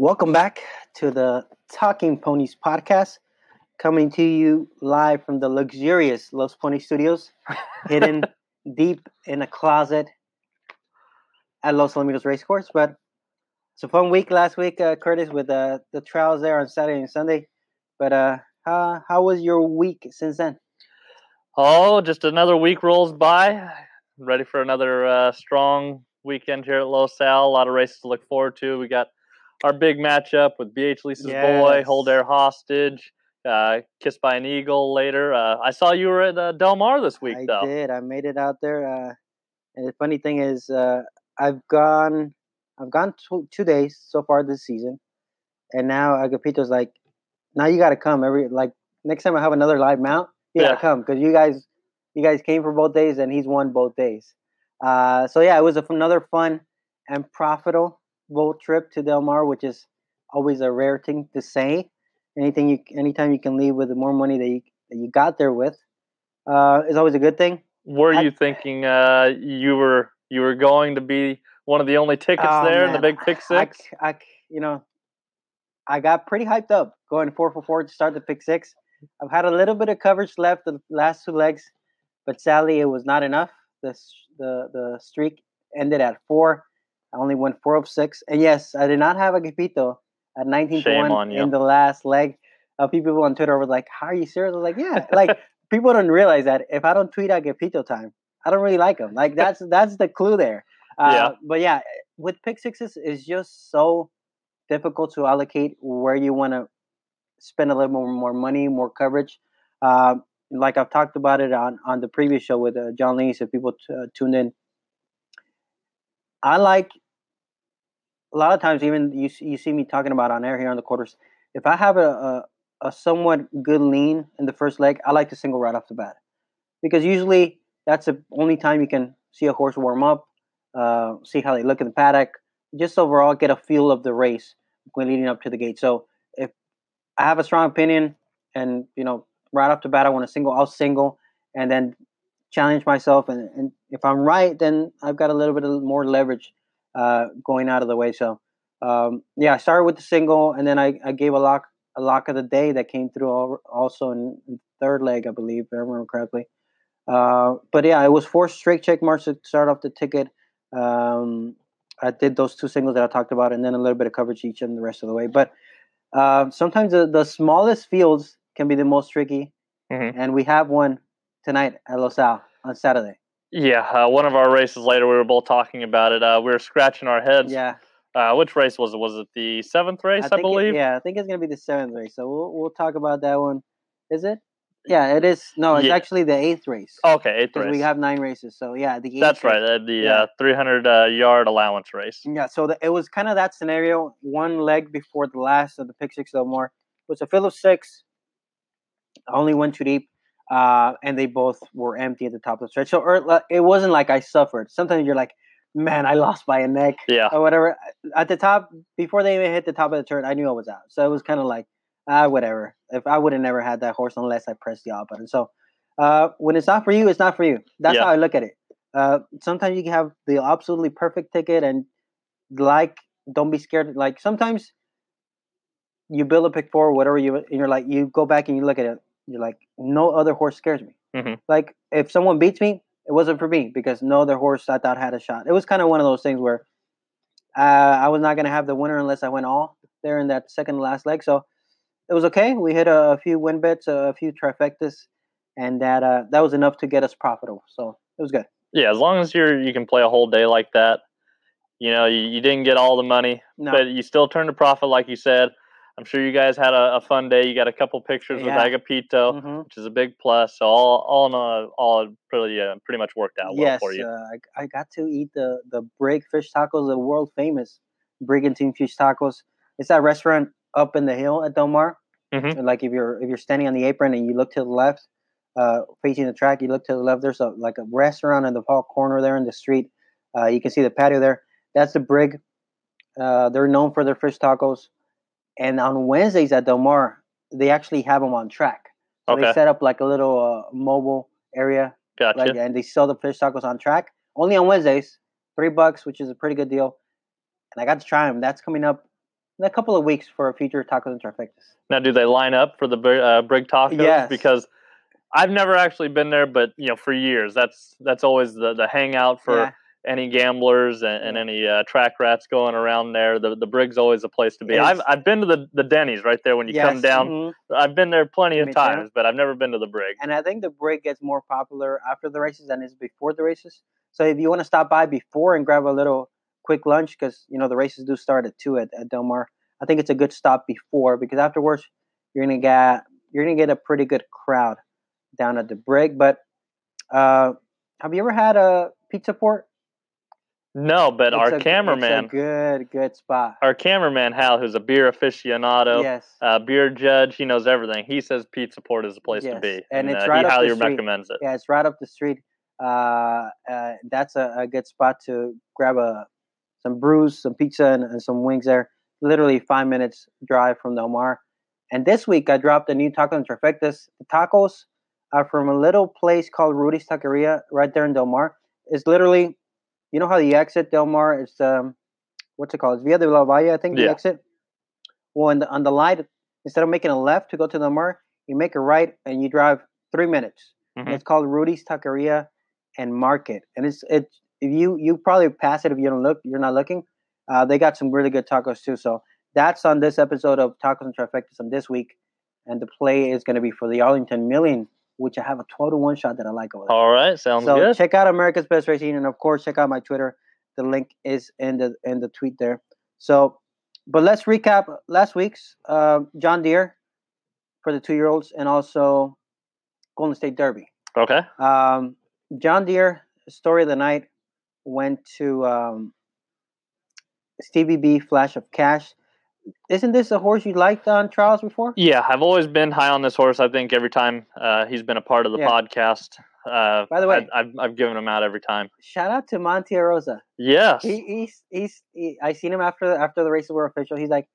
Welcome back to the Talking Ponies podcast, coming to you live from the luxurious Los Pony Studios, hidden deep in a closet at Los Alamitos Racecourse. But it's a fun week last week, uh, Curtis, with uh, the trials there on Saturday and Sunday. But uh, how how was your week since then? Oh, just another week rolls by. Ready for another uh, strong weekend here at Los Al. A lot of races to look forward to. We got our big matchup with BH Lisa's boy, Hold Air Hostage, uh, Kissed by an Eagle later. Uh, I saw you were at uh, Del Mar this week, I though. did. I made it out there. Uh, and the funny thing is, uh, I've gone, I've gone two, two days so far this season, and now Agapito's like, now you got to come every like next time I have another live mount, you got Yeah. to come because you guys, you guys came for both days and he's won both days. Uh, so yeah, it was a, another fun and profitable trip to Del Mar, which is always a rare thing to say. Anything you, anytime you can leave with more money that you that you got there with, uh, is always a good thing. Were I- you thinking uh, you were you were going to be one of the only tickets Oh, there in the big pick six? I, I- you know, I got pretty hyped up going four for four to start the pick six. I've had a little bit of coverage left the last two legs, but sadly it was not enough. The the the streak ended at four. I only went four of six, and yes, I did not have Agapito at nineteen to one on you. in the last leg. A few people on Twitter were like, "How are you serious?" I was like, "Yeah." Like people don't realize that if I don't tweet at Gepito time, I don't really like him. Like that's that's the clue there. Uh, Yeah. But yeah, with pick sixes, it's just so difficult to allocate where you want to spend a little more, more money, more coverage. Um, like I've talked about it on, on the previous show with uh, John Lee, if people t- uh, tuned in. I like a lot of times, even you you see me talking about on air here on the quarters. If I have a, a a somewhat good lean in the first leg, I like to single right off the bat because usually that's the only time you can see a horse warm up, uh, see how they look in the paddock, just overall get a feel of the race when leading up to the gate. So if I have a strong opinion and you know right off the bat I want to single, I'll single and then challenge myself and, and if I'm right then I've got a little bit of more leverage uh, going out of the way. So um, yeah, I started with the single and then I, I gave a lock a lock of the day that came through al- also in, in third leg I believe if I remember correctly. Uh, but yeah, it was four straight check marks to start off the ticket. Um, I did those two singles that I talked about, and then a little bit of coverage each and the rest of the way. But uh, sometimes the, the smallest fields can be the most tricky, Mhm. and we have one tonight at Los Al on Saturday. Yeah, uh, one of our races later, we were both talking about it. Uh, we were scratching our heads. Yeah, Uh, which race was it? Was it the seventh race, I, it- believe? yeah, I think it's gonna be the seventh race. So we'll we'll talk about that one. Is it? Yeah, it is. No, it's Yeah. actually the eighth race Okay, eighth race. we have nine races. So yeah, the eighth That's race. right, uh, the Yeah. uh, 300 uh, yard allowance race. Yeah, so the, it was kind of that scenario. One leg before the last of the pick six, though more. It was a of six. I only went too deep, uh, and they both were empty at the top of the stretch. So er, it wasn't like I suffered. Sometimes you're like, man, I lost by a neck Yeah, or whatever. At the top, before they even hit the top of the turn, I knew I was out. So it was kind of like, ah, whatever. If I would have never had that horse unless I pressed the off button. So uh, when it's not for you, it's not for you. That's Yeah. how I look at it. Uh, sometimes you can have the absolutely perfect ticket and like don't be scared. Like sometimes you build a pick four, whatever you and you're like you go back and you look at it, you're like, no other horse scares me. Mhm. Like if someone beats me, it wasn't for me because no other horse I thought had a shot. It was kind of one of those things where uh, I was not gonna have the winner unless I went all there in that second last leg. So it was okay. We hit a, a few win bets, a few trifectas, and that uh, that was enough to get us profitable. So it was good. yeah. As long as you're you can play a whole day like that, you know, you, you didn't get all the money, No, but you still turned a profit, like you said. I'm sure you guys had a, a fun day. You got a couple pictures Yeah. with Agapito, Mhm. which is a big plus. So all all in all, all pretty uh, pretty much worked out well yes, for you. uh, I, I got to eat the the Brig fish tacos, the world famous Brigantine fish tacos. It's that restaurant up in the hill at Del Mar. Mhm. Like if you're if you're standing on the apron and you look to the left, uh, facing the track, you look to the left. There's a like a restaurant in the far corner there in the street. Uh, you can see the patio there. That's the Brig. Uh, they're known for their fish tacos. And on Wednesdays at Del Mar, they actually have them on track. So they set up like a little uh, mobile area Gotcha. like, and they sell the fish tacos on track only on Wednesdays, three bucks, which is a pretty good deal. And I got to try them. That's coming up in a couple of weeks for a future tacos and trifectas. Now, do they line up for the Brig- uh, Brig Tacos? Yes. Because I've never actually been there, but you know, for years, that's that's always the, the hangout for Yeah. Any gamblers and, and any uh, track rats going around there. The the Brig's always a place to be. I've. I've been to the, the Denny's right there when you come Yes, down. mhm. I've been there plenty of Me too. times, but I've never been to the Brig. And I think the Brig gets more popular after the races than it is before the races. So if you want to stop by before and grab a little quick lunch, because you know the races do start at two at, at Del Mar, I think it's a good stop before because afterwards you're gonna get you're gonna get a pretty good crowd down at the Brig. But uh, have you ever had a pizza port? No, but It's our a- a cameraman, good good spot. our cameraman Hal, who's a beer aficionado, yes. uh, beer judge, he knows everything. He says Pizza Port is the place to be, and it's uh, right he up the street. recommends it. Yeah, it's right up the street. Uh, uh, that's a, a good spot to grab a some brews, some pizza, and, and some wings there. Literally five minutes drive from Del Mar. And this week I dropped a new taco and trifectas. The tacos are from a little place called Rudy's Taqueria right there in Del Mar. It's literally, you know how the exit Del Mar is um, what's it called? It's Via de la Valle, I think the Yeah. exit. Well, in the, on the light, instead of making a left to go to Del Mar, you make a right and you drive three minutes. And Mhm. It's called Rudy's Taqueria and Market, and it's it's if you you probably pass it if you don't look you're not looking. Uh, they got some really good tacos too. So that's on this episode of Tacos and Trifectas on this week, and the play is going to be for the Arlington Million, which I have a twelve to one shot that I like over there. All right, sounds so good. check out America's Best Racing, and of course check out my Twitter. The link is in the in the tweet there. So, but let's recap last week's uh, John Deere for the two year olds, and also Golden State Derby. Okay. Um, John Deere story of the night went to um, Stevie B. Flash of Cash. Isn't this a horse you liked on trials before? Yeah, I've always been high on this horse. I think every time uh, he's been a part of the Yeah. podcast, uh, By the way- I, I've I've given him out every time. Shout out to Monte Rosa. Yes. He, he's he's he, I seen him after after the races were official. He's like,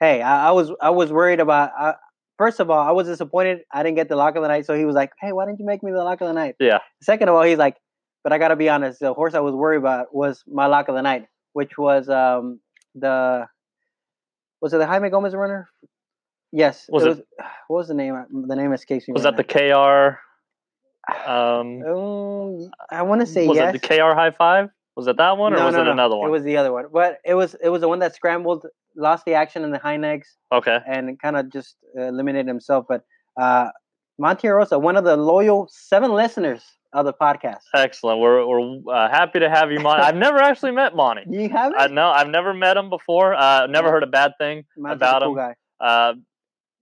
"Hey, I, I was I was worried about. I, first of all, I was disappointed I didn't get the lock of the night. So he was like, "Hey, why didn't you make me the lock of the night?" Yeah. Second of all, he's like, "But I gotta be honest. The horse I was worried about was my lock of the night, which was um the was it the Jaime Gomez runner? Yes. Was it- what was the name? The name escapes me. was right that the KR? Um. Um, I want to say was yes. it the KR High Five? Was it that one, or was it another one? It was the other one, but it was it was the one that scrambled, lost the action in the high legs. okay. and kind of just eliminated himself. But uh, Monte Rosa, one of the loyal seven listeners of the podcast. Excellent. We're we're uh, happy to have you, Monty. I've never actually met Monty. You have I it? no, I've never met him before. Uh, never Yeah. heard a bad thing Monte's about a cool him. guy. Uh,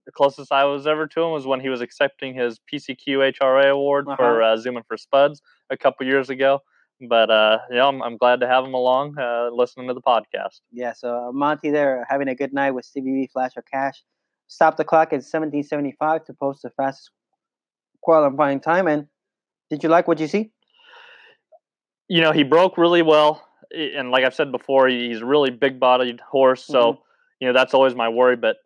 the closest I was ever to him was when he was accepting his PCQHRA award for uh, zooming for Spuds a couple years ago. But uh, yeah, I'm, I'm glad to have him along, uh, listening to the podcast. Yeah, so uh, Monty there having a good night with CBB Flash or Cash. Stop the clock at 1775 to post the fastest qualifying time. And did you like what you see? You know, he broke really well, and like I've said before, he's a really big-bodied horse. So Mhm. you know that's always my worry. But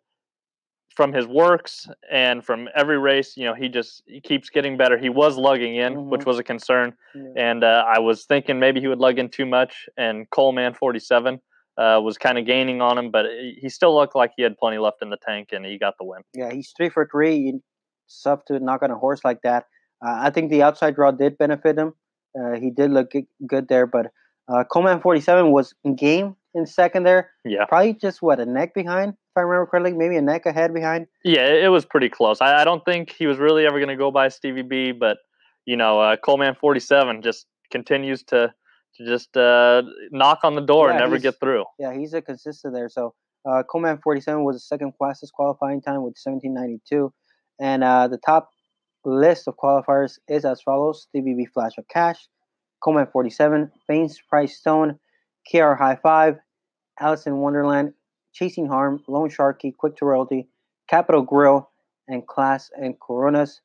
from his works and from every race, you know, he just he keeps getting better. He was lugging in, which Mhm. was a concern. Yeah. and uh, I was thinking maybe he would lug in too much. And Coleman forty seven uh, was kind of gaining on him, but he he still looked like he had plenty left in the tank, and he got the win. Yeah, he's three for three. It's tough to knock on a horse like that. Uh, I think the outside draw did benefit him. Uh, he did look g- good there, but uh, Coleman 47 was in game in second there. Yeah, Probably just what a neck behind, if I remember correctly, maybe a neck ahead behind. yeah, it, was pretty close. I, I don't think he was really ever going to go by Stevie B, but you know, uh, Coleman forty seven just continues to to just uh, knock on the door and never get through. Yeah, he's a consistent there. So uh, Coleman 47 was the second fastest qualifying time with 1792, and uh, the top list of qualifiers is as follows: DBB Flash of Cash, Coleman 47, Baines Price Stone, KR High Five, Alice in Wonderland, Chasing Harm, Lone Sharky, Quick to Royalty, Capital Grill, and Class and Coronas.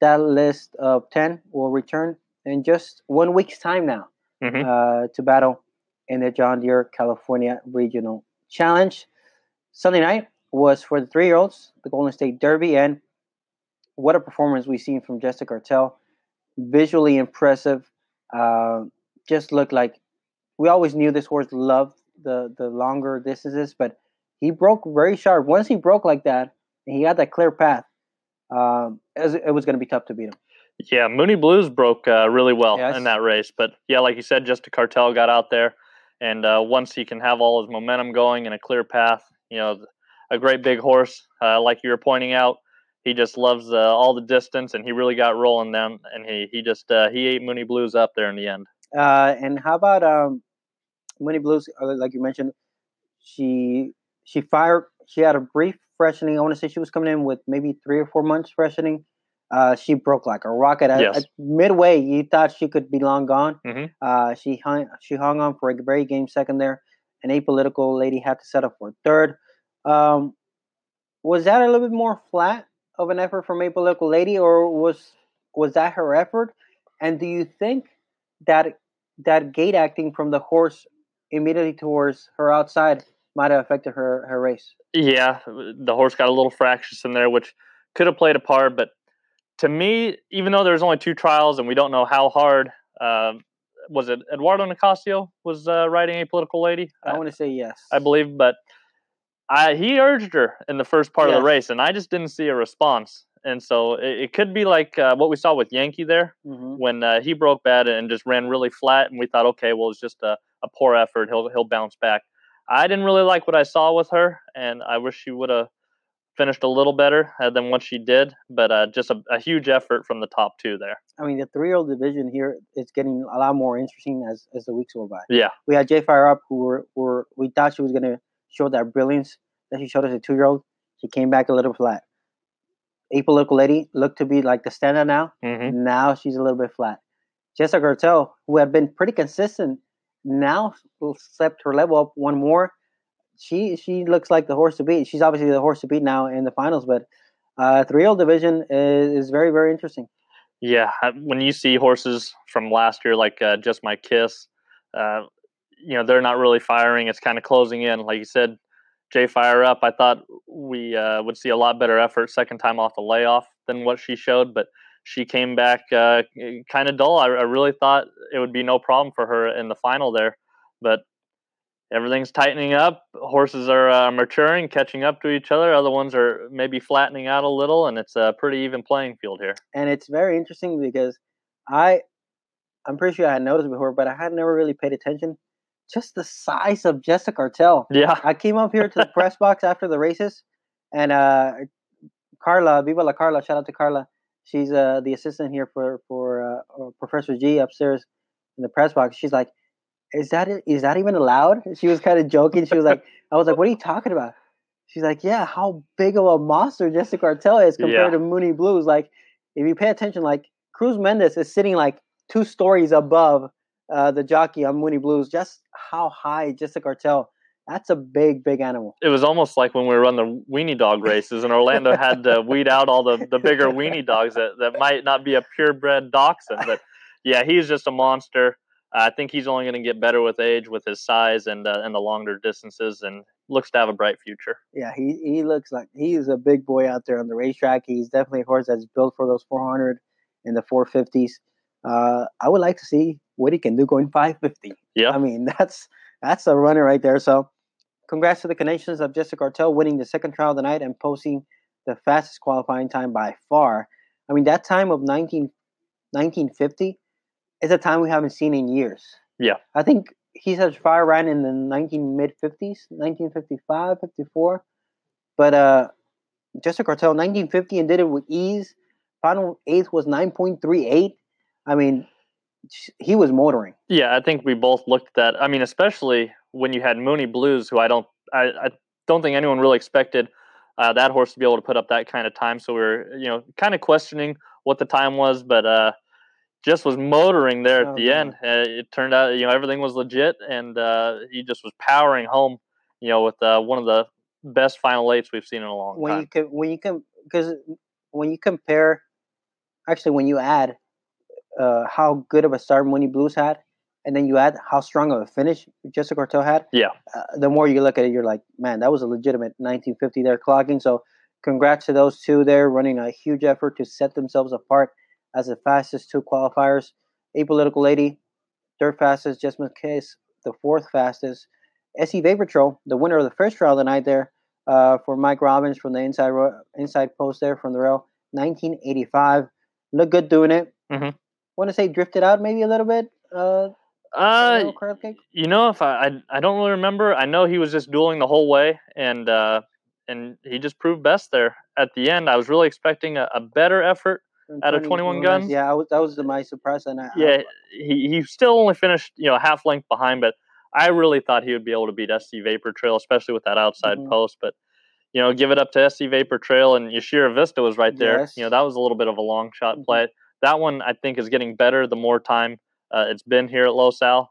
That list of 10 will return in just one week's time now Mhm. uh, to battle in the John Deere California Regional Challenge. Sunday night was for the three year olds, the Golden State Derby, and what a performance we've seen from Jessica Cartel. Visually impressive. Uh, just looked like we always knew this horse loved the, the longer distances, but he broke very sharp. Once he broke like that, and he had that clear path, um, it was, was going to be tough to beat him. Yeah, Mooney Blues broke uh, really well yes. in that race, but yeah, like you said, Jessica Cartel got out there, and uh, once he can have all his momentum going and a clear path, you know, a great big horse, uh, like you were pointing out, he just loves uh, all the distance, and he really got rolling them, and he he just uh, he ate Mooney Blues up there in the end. Uh, and how about um, Mooney Blues? Like you mentioned, she she fired. She had a brief freshening. I want to say she was coming in with maybe three or four months freshening. Uh, she broke like a rocket. At, yes. at, midway, you thought she could be long gone. Mm-hmm. Uh, she hung she hung on for a very game second there. An apolitical lady had to settle for third. Um, was that a little bit more flat of an effort from apolitical lady, or was was that her effort? And do you think that that gate acting from the horse immediately towards her outside might have affected her her race. Yeah, the horse got a little fractious in there, which could have played a part. But to me, even though there's only two trials and we don't know how hard, uh, was it Eduardo Nicasio was uh, riding apolitical lady? I, I want to say yes. I believe, but I, he urged her in the first part yes. of the race, and I just didn't see a response. And so it, it could be like uh, what we saw with Yankee there mm-hmm. when uh, he broke bad and just ran really flat, and we thought, okay, well, it's just a, a poor effort. He'll he'll bounce back. I didn't really like what I saw with her, and I wish she would have finished a little better uh, than what she did. But uh, just a, a, huge effort from the top two there. I mean, the three-year-old division here is getting a lot more interesting as, as the weeks go by. Yeah, we had Jay Fire Up, who were, were we thought she was going to show that brilliance that she showed as a two-year-old. She came back a little flat. Apolitical Lady looked to be like the standout now. Mm-hmm. Now she's a little bit flat. Jessica Cartel, who had been pretty consistent now stepped her level up one more. She she looks like the horse to beat. She's obviously the horse to beat now in the finals, but uh, three year old division is, is very very interesting. Yeah, when you see horses from last year like uh, Just My Kiss, uh, you know they're not really firing. It's kind of closing in. Like you said, Jay Fire Up. I thought we uh, would see a lot better effort second time off the layoff than what she showed, but she came back uh, kind of dull. I, I, really thought it would be no problem for her in the final there, but everything's tightening up. Horses are uh, maturing, catching up to each other. Other ones are maybe flattening out a little, and it's a pretty even playing field here. And it's very interesting because I, I'm pretty sure I had noticed before, but I had never really paid attention. Just the size of Jessica Cartel. Yeah. I came up here to the press box after the races, and uh, Carla, Viva la Carla, shout out to Carla she's uh, the assistant here for for uh, uh, Professor G upstairs in the press box. She's like, "Is that is that even allowed?" She was kind of joking. She was like, "I was like, what are you talking about?" She's like, "Yeah, how big of a monster Jessica Cartel is compared yeah. to Mooney Blues. Like, if you pay attention, like Cruz Mendez is sitting like two stories above uh, the jockey on Mooney Blues. Just how high Jessica Cartel." That's a big, big animal. It was almost like when we were on the weenie dog races, and Orlando had to weed out all the, the bigger weenie dogs that, that might not be a purebred dachshund. But yeah, he's just a monster. Uh, I think he's only going to get better with age, with his size and uh, and the longer distances, and looks to have a bright future. Yeah, he he looks like he's a big boy out there on the racetrack. He's definitely a horse that's built for those 400 and the 450s. Uh, I would like to see what he can do going 550. Yeah, I mean that's that's a runner right there. So Congrats to the Canadians of Jessica Cartel winning the second trial of the night and posting the fastest qualifying time by far. I mean, that time of 19, 1950 is a time we haven't seen in years. Yeah. I think he says fire ran in the 19 mid 50s, 1955, 54. But uh, Jessica Cartel, 1950, and did it with ease. Final eighth was 9.38. I mean, he was motoring. Yeah, I think we both looked at that. I mean, especially when you had Mooney Blues, who I don't, I, I don't think anyone really expected uh, that horse to be able to put up that kind of time. So we are you know, kind of questioning what the time was, but uh, just was motoring there at oh, the man. end. Uh, it turned out, you know, everything was legit, and uh, he just was powering home, you know, with uh, one of the best final eights we've seen in a long time. when time. You can, when you can, because when you compare, actually, when you add uh, how good of a start Mooney Blues had, and then you add how strong of a finish Jessica Cartel had. Yeah. Uh, the more you look at it, you're like, man, that was a legitimate 1950 there clocking. So, congrats to those two there, running a huge effort to set themselves apart as the fastest two qualifiers. Apolitical Lady, third fastest. Just Case, the fourth fastest. SC Vapor Trail, the winner of the first trial tonight there uh, for Mike Robbins from the inside inside post there from the rail, 1985. Look good doing it. Mm-hmm. Want to say drifted out maybe a little bit. Uh, uh, you know, if I, I, I don't really remember. I know he was just dueling the whole way, and uh, and he just proved best there at the end. I was really expecting a, a better effort out of 21 guns. Yeah, was, that was my surprise. And I, yeah, he he still only finished you know half length behind, but I really thought he would be able to beat SC Vapor Trail, especially with that outside mm-hmm. post. But you know, give it up to SC Vapor Trail and Yashira Vista was right there. Yes. You know, that was a little bit of a long shot mm-hmm. That one I think is getting better the more time uh, it's been here at Los Al.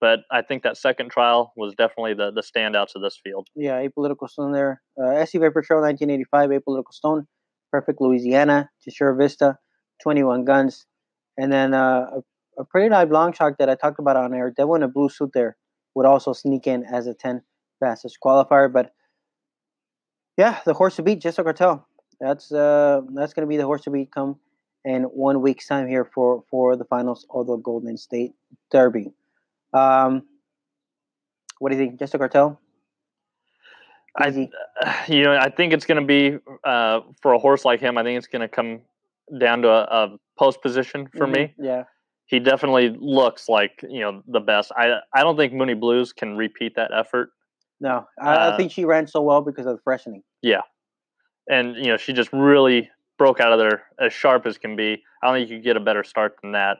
But I think that second trial was definitely the the standouts of this field. Yeah, apolitical stone there. Uh, SC Vapor Trail 1985, apolitical stone, perfect Louisiana, Yashira Vista, 21 guns, and then uh, a, a, pretty nice long shot that I talked about on air. Devil in a blue suit there would also sneak in as a 10 fastest qualifier, but yeah, the horse to beat, Jesto Cartel. That's uh, that's gonna be the horse to beat come in one week's time here for for the finals of the Golden State Derby. Um, what do you think, Jesto Cartel? Easy. I, you know, I think it's going to be uh, for a horse like him. I think it's going to come down to a, a post position for mm-hmm. me. Yeah, he definitely looks like you know the best. I I don't think Mooney Blues can repeat that effort. No, I, uh, I think she ran so well because of the freshening. Yeah, and you know she just really broke out of there as sharp as can be. I don't think you could get a better start than that,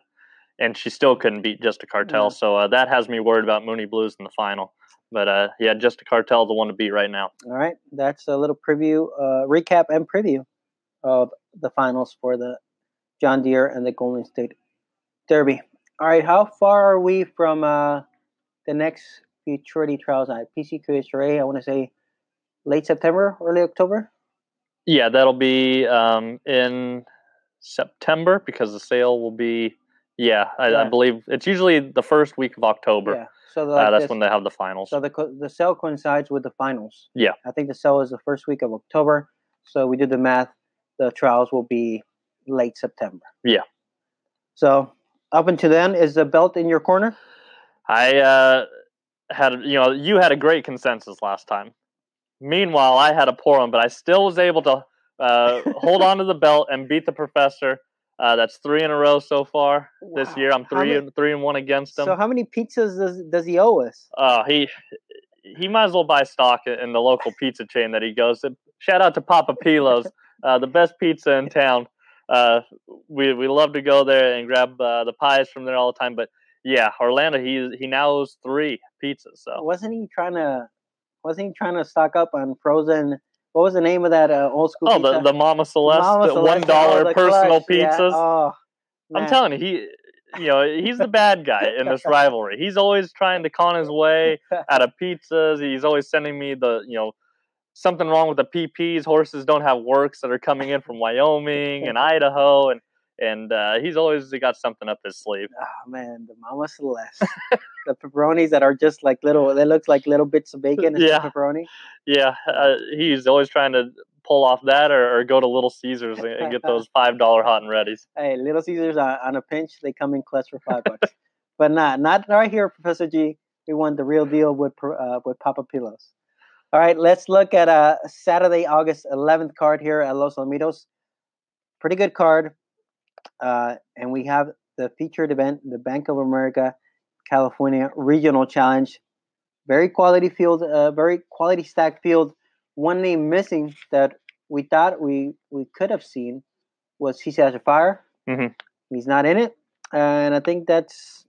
and she still couldn't beat Jesto Cartel. Yeah. So uh, that has me worried about Mooney Blues in the final. But uh, yeah, Jesto Cartel the one to beat right now. All right, that's a little preview, uh, recap, and preview of the finals for the John Deere and the Golden State Derby. All right, how far are we from uh, the next futurity trials at PCQHRA? I want to say late September, early October. Yeah, that'll be um, in September because the sale will be. Yeah, I, yeah. I, believe it's usually the first week of October. Yeah, so the, uh, that's this, when they have the finals. So the the sale coincides with the finals. Yeah, I think the sale is the first week of October. So we did the math. The trials will be late September. Yeah. So up until then, is the belt in your corner? I uh, had you know you had a great consensus last time. Meanwhile, I had a poor one, but I still was able to uh, hold on to the belt and beat the professor. Uh, that's three in a row so far wow. this year. I'm three many, and three and one against him. So how many pizzas does does he owe us? Uh, he he might as well buy stock in the local pizza chain that he goes to. Shout out to Papa Pilos, uh, the best pizza in town. Uh, we we love to go there and grab uh, the pies from there all the time. But yeah, Orlando, he he now owes three pizzas. So wasn't he trying to wasn't he trying to stock up on frozen? What was the name of that uh, old school? Oh, the, the Mama Celeste, Mama the one dollar oh, personal clutch. pizzas. Yeah. Oh, I'm telling you, he you know, he's the bad guy in this rivalry. He's always trying to con his way out of pizzas. He's always sending me the, you know, something wrong with the PPs. Horses don't have works that are coming in from Wyoming and Idaho, and and uh, he's always got something up his sleeve. Oh man, the Mama Celeste, the pepperonis that are just like little. They look like little bits of bacon. yeah, pepperoni. Yeah, uh, he's always trying to pull off that, or, or go to Little Caesars and, get those five dollar hot and readies. Hey, Little Caesars on, on a pinch, they come in clutch for five bucks. but not not right here, Professor G. We want the real deal with uh, with Papa Pilos. All right, let's look at a Saturday, August 11th card here at Los Alamitos. Pretty good card. Uh, and we have the featured event, the Bank of America California Regional Challenge. Very quality field, uh, very quality stacked field. One name missing that we thought we, we could have seen was He Has a Fire. Mm-hmm. He's not in it. And I think that's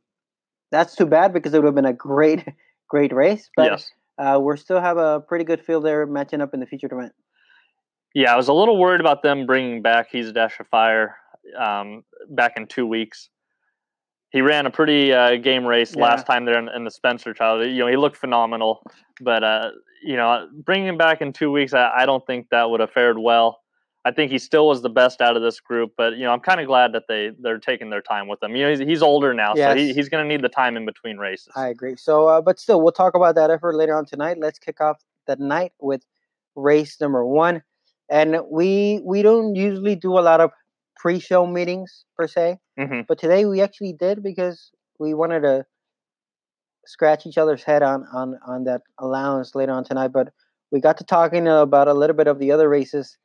that's too bad because it would have been a great, great race. But yes. uh, we still have a pretty good field there matching up in the featured event. Yeah, I was a little worried about them bringing back He's a Dash of Fire um, back in two weeks. He ran a pretty uh, game race yeah. last time there in, in, the Spencer trial. You know, he looked phenomenal, but uh, you know, bringing him back in two weeks, I, I don't think that would have fared well. I think he still was the best out of this group, but you know, I'm kind of glad that they they're taking their time with him. You know, he's, he's older now, yes. so he, he's going to need the time in between races. I agree. So, uh, but still, we'll talk about that effort later on tonight. Let's kick off the night with race number one, and we we don't usually do a lot of pre-show meetings per se, mm-hmm. but today we actually did because we wanted to scratch each other's head on on on that allowance later on tonight, but we got to talking about a little bit of the other races,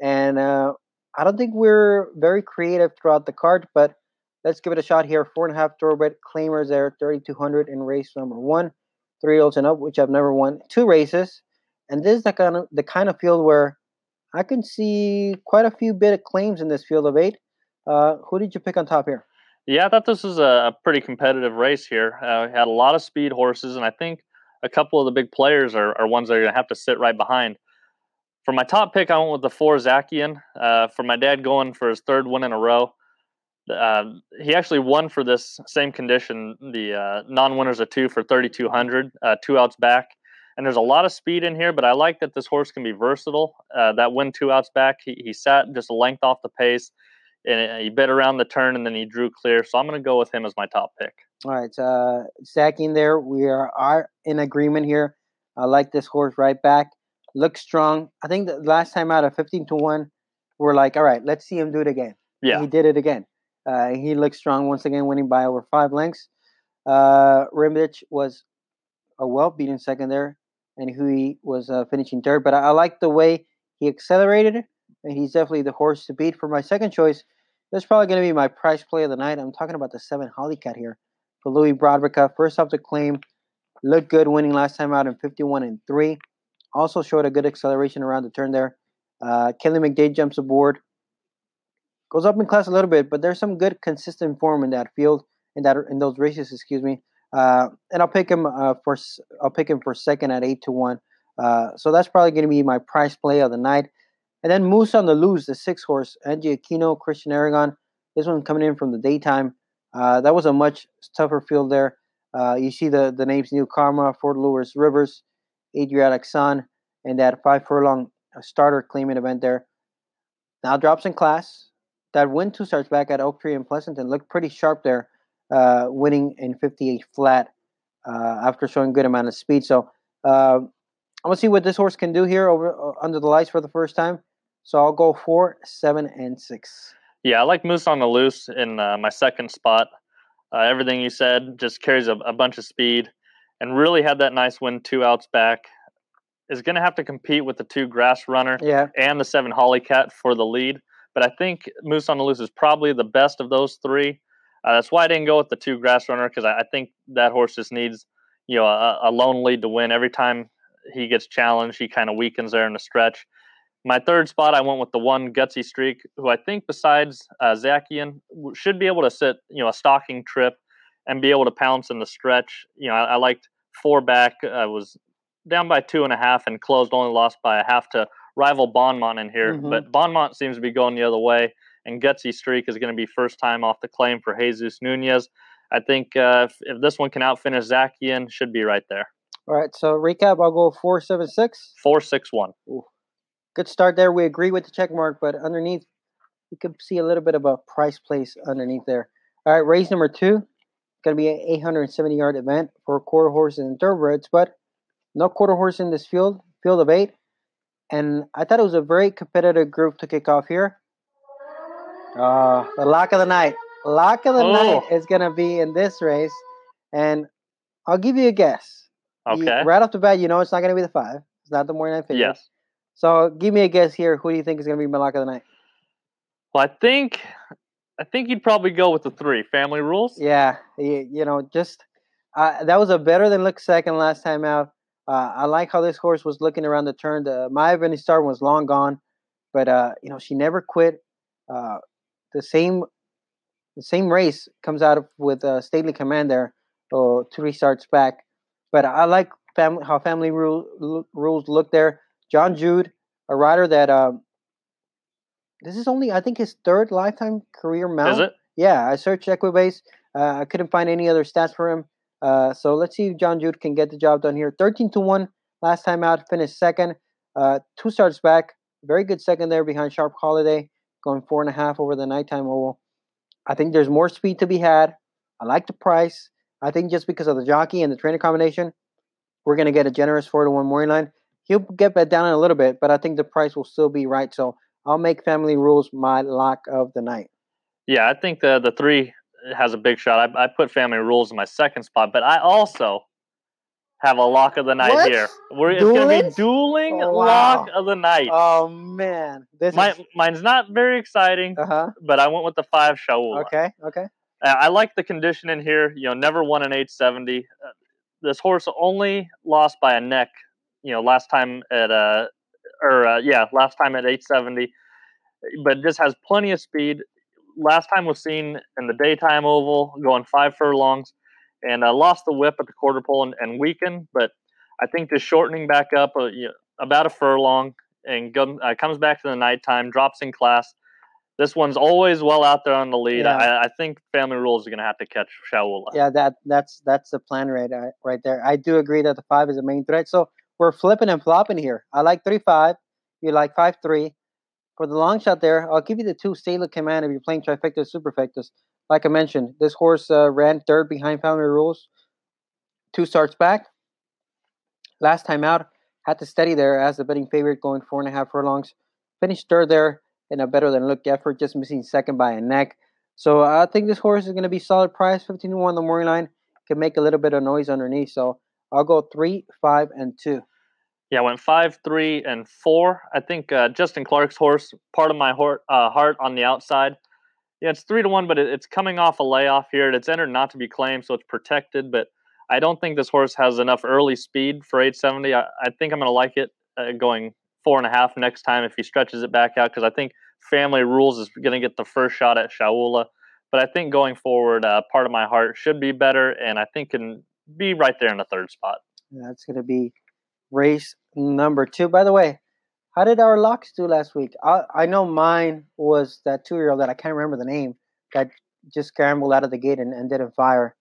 and uh, I don't think we're very creative throughout the card, but let's give it a shot here. Four and a half thoroughbred claimers there, 3,200 in race number one, three olds and up, which I've never won two races, and this is the kind of the kind of field where I can see quite a few bit of claims in this field of eight. Uh, who did you pick on top here? Yeah, I thought this was a pretty competitive race here. Uh, had a lot of speed horses, and I think a couple of the big players are, are ones that are going to have to sit right behind. For my top pick, I went with the four Zakian. Uh, for my dad going for his third win in a row. Uh, he actually won for this same condition, the uh, non-winners of two for 3,200, uh, two outs back. And there's a lot of speed in here, but I like that this horse can be versatile. Uh, that win two outs back, he, he sat just a length off the pace and he bit around the turn and then he drew clear. So I'm going to go with him as my top pick. All right, uh, stacking there, we are, are in agreement here. I like this horse right back. Looks strong. I think the last time out of 15 to 1, we're like, all right, let's see him do it again. Yeah. he did it again. Uh, he looks strong once again, winning by over five lengths. Uh, was a well beaten second there, and Hui was uh, finishing third. But I, I like the way he accelerated, and he's definitely the horse to beat. For my second choice, that's probably going to be my price play of the night. I'm talking about the seven Hollycat here for Louis Broderick. First off the claim, looked good winning last time out in 51 and 3. Also showed a good acceleration around the turn there. Uh, Kelly McDade jumps aboard. Goes up in class a little bit, but there's some good consistent form in that field, in that in those races, excuse me. Uh, and I'll pick him uh, for I'll pick him for second at eight to one. Uh, so that's probably going to be my price play of the night. And then Moose on the loose, the six horse, Angie Aquino, Christian Aragon. This one coming in from the daytime. Uh, that was a much tougher field there. Uh, you see the, the names New Karma, Fort Lewis Rivers, Adriatic Sun, and that five furlong uh, starter claiming event there. Now drops in class. That win two starts back at Oak Tree and Pleasanton looked pretty sharp there, uh, winning in 58 flat uh, after showing good amount of speed. So uh, I'm gonna see what this horse can do here over uh, under the lights for the first time. So I'll go four, seven, and six. Yeah, I like Moose on the loose in uh, my second spot. Uh, everything you said just carries a, a, bunch of speed and really had that nice win two outs back. Is going to have to compete with the two grass runner yeah. and the seven Hollycat for the lead. But I think Moose on the loose is probably the best of those three. Uh, that's why I didn't go with the two grass runner because I, I, think that horse just needs you know a, a lone lead to win. Every time he gets challenged, he kind of weakens there in the stretch. My third spot, I went with the one gutsy streak, who I think besides uh, Zakian should be able to sit, you know, a stalking trip and be able to pounce in the stretch. You know, I, I liked four back. I was down by two and a half and closed, only lost by a half to rival Bonmont in here. Mm-hmm. But Bonmont seems to be going the other way, and gutsy streak is going to be first time off the claim for Jesus Nunez. I think uh, if, if, this one can outfinish Zakian, should be right there. All right. So recap, I'll go four seven six. Four six one. Ooh good start there. We agree with the check mark, but underneath, you can see a little bit of a price place underneath there. All right, race number two, going to be an 870 yard event for quarter horses and thoroughbreds, but no quarter horse in this field, field of eight. And I thought it was a very competitive group to kick off here. Uh, the lock of the night. Lock of the oh. night is going to be in this race. And I'll give you a guess. Okay. You, right off the bat, you know it's not going to be the five. It's not the morning night favorite. Yes. So give me a guess here. Who do you think is going to be Malak of the night? Well, I think I think you'd probably go with the three family rules. Yeah, you, you know, just uh, that was a better than look second last time out. Uh, I like how this horse was looking around the turn. The Maya Vinny Star was long gone, but uh, you know she never quit. Uh, the same the same race comes out with a Stately commander there, oh, three starts back. But I like family, how family rule, rules look there. John Jude, a rider that um, this is only I think his third lifetime career mount. Is it? Yeah, I searched Equibase. Uh, I couldn't find any other stats for him. Uh, so let's see if John Jude can get the job done here. 13 to 1 last time out, finished second. Uh, two starts back. Very good second there behind Sharp Holiday, going four and a half over the nighttime oh, oval. I think there's more speed to be had. I like the price. I think just because of the jockey and the trainer combination, we're going to get a generous four to one morning line he'll get that down in a little bit, but I think the price will still be right. So I'll make Family Rules my lock of the night. Yeah, I think the the three has a big shot. I, I put Family Rules in my second spot, but I also have a lock of the night What? here. We're, it's going to be dueling Oh, lock of the night. Oh man, this My, is mine's not very exciting, uh huh. but I went with the five Shaul. Okay, okay. Uh, I like the condition in here. You know, never won an 870. Uh, this horse only lost by a neck. You know, last time at uh, or uh, yeah, last time at 870, but just has plenty of speed. Last time was seen in the daytime oval, going five furlongs, and uh, lost the whip at the quarter pole and, and weakened. But I think just shortening back up uh, you know, about a furlong and uh, comes back to the nighttime, drops in class. This one's always well out there on the lead. Yeah. I, I think Family Rules is going to have to catch Shaula. Yeah, that that's that's the plan right uh, right there. I do agree that the five is the main threat. So we're flipping and flopping here. I like three five. You like five three. For the long shot there, I'll give you the two Sailor Command if you're playing trifectas, superfectas. Like I mentioned, this horse uh, ran third behind Family Rules. Two starts back. Last time out, had to steady there as the betting favorite, going four and a half furlongs. Finished third there in a better than look effort, just missing second by a neck. So I think this horse is going to be solid price, 15 to 1 on the morning line. Can make a little bit of noise underneath. So I'll go 3, 5, and 2. Yeah, I went five, three, and four. I think uh, Justin Clark's horse, part of my uh, heart on the outside. Yeah, it's three to one, but it, it's coming off a layoff here. It's entered not to be claimed, so it's protected. But I don't think this horse has enough early speed for 870. I, I think I'm going to like it uh, going four and a half next time if he stretches it back out because I think Family Rules is going to get the first shot at Shaula. But I think going forward, uh, part of my heart should be better, and I think can be right there in the third spot. That's going to be race number 2. By the way, how did our locks do last week? I, I know mine was that two year old that I can't remember the name that just scrambled out of the gate and, and didn't fire.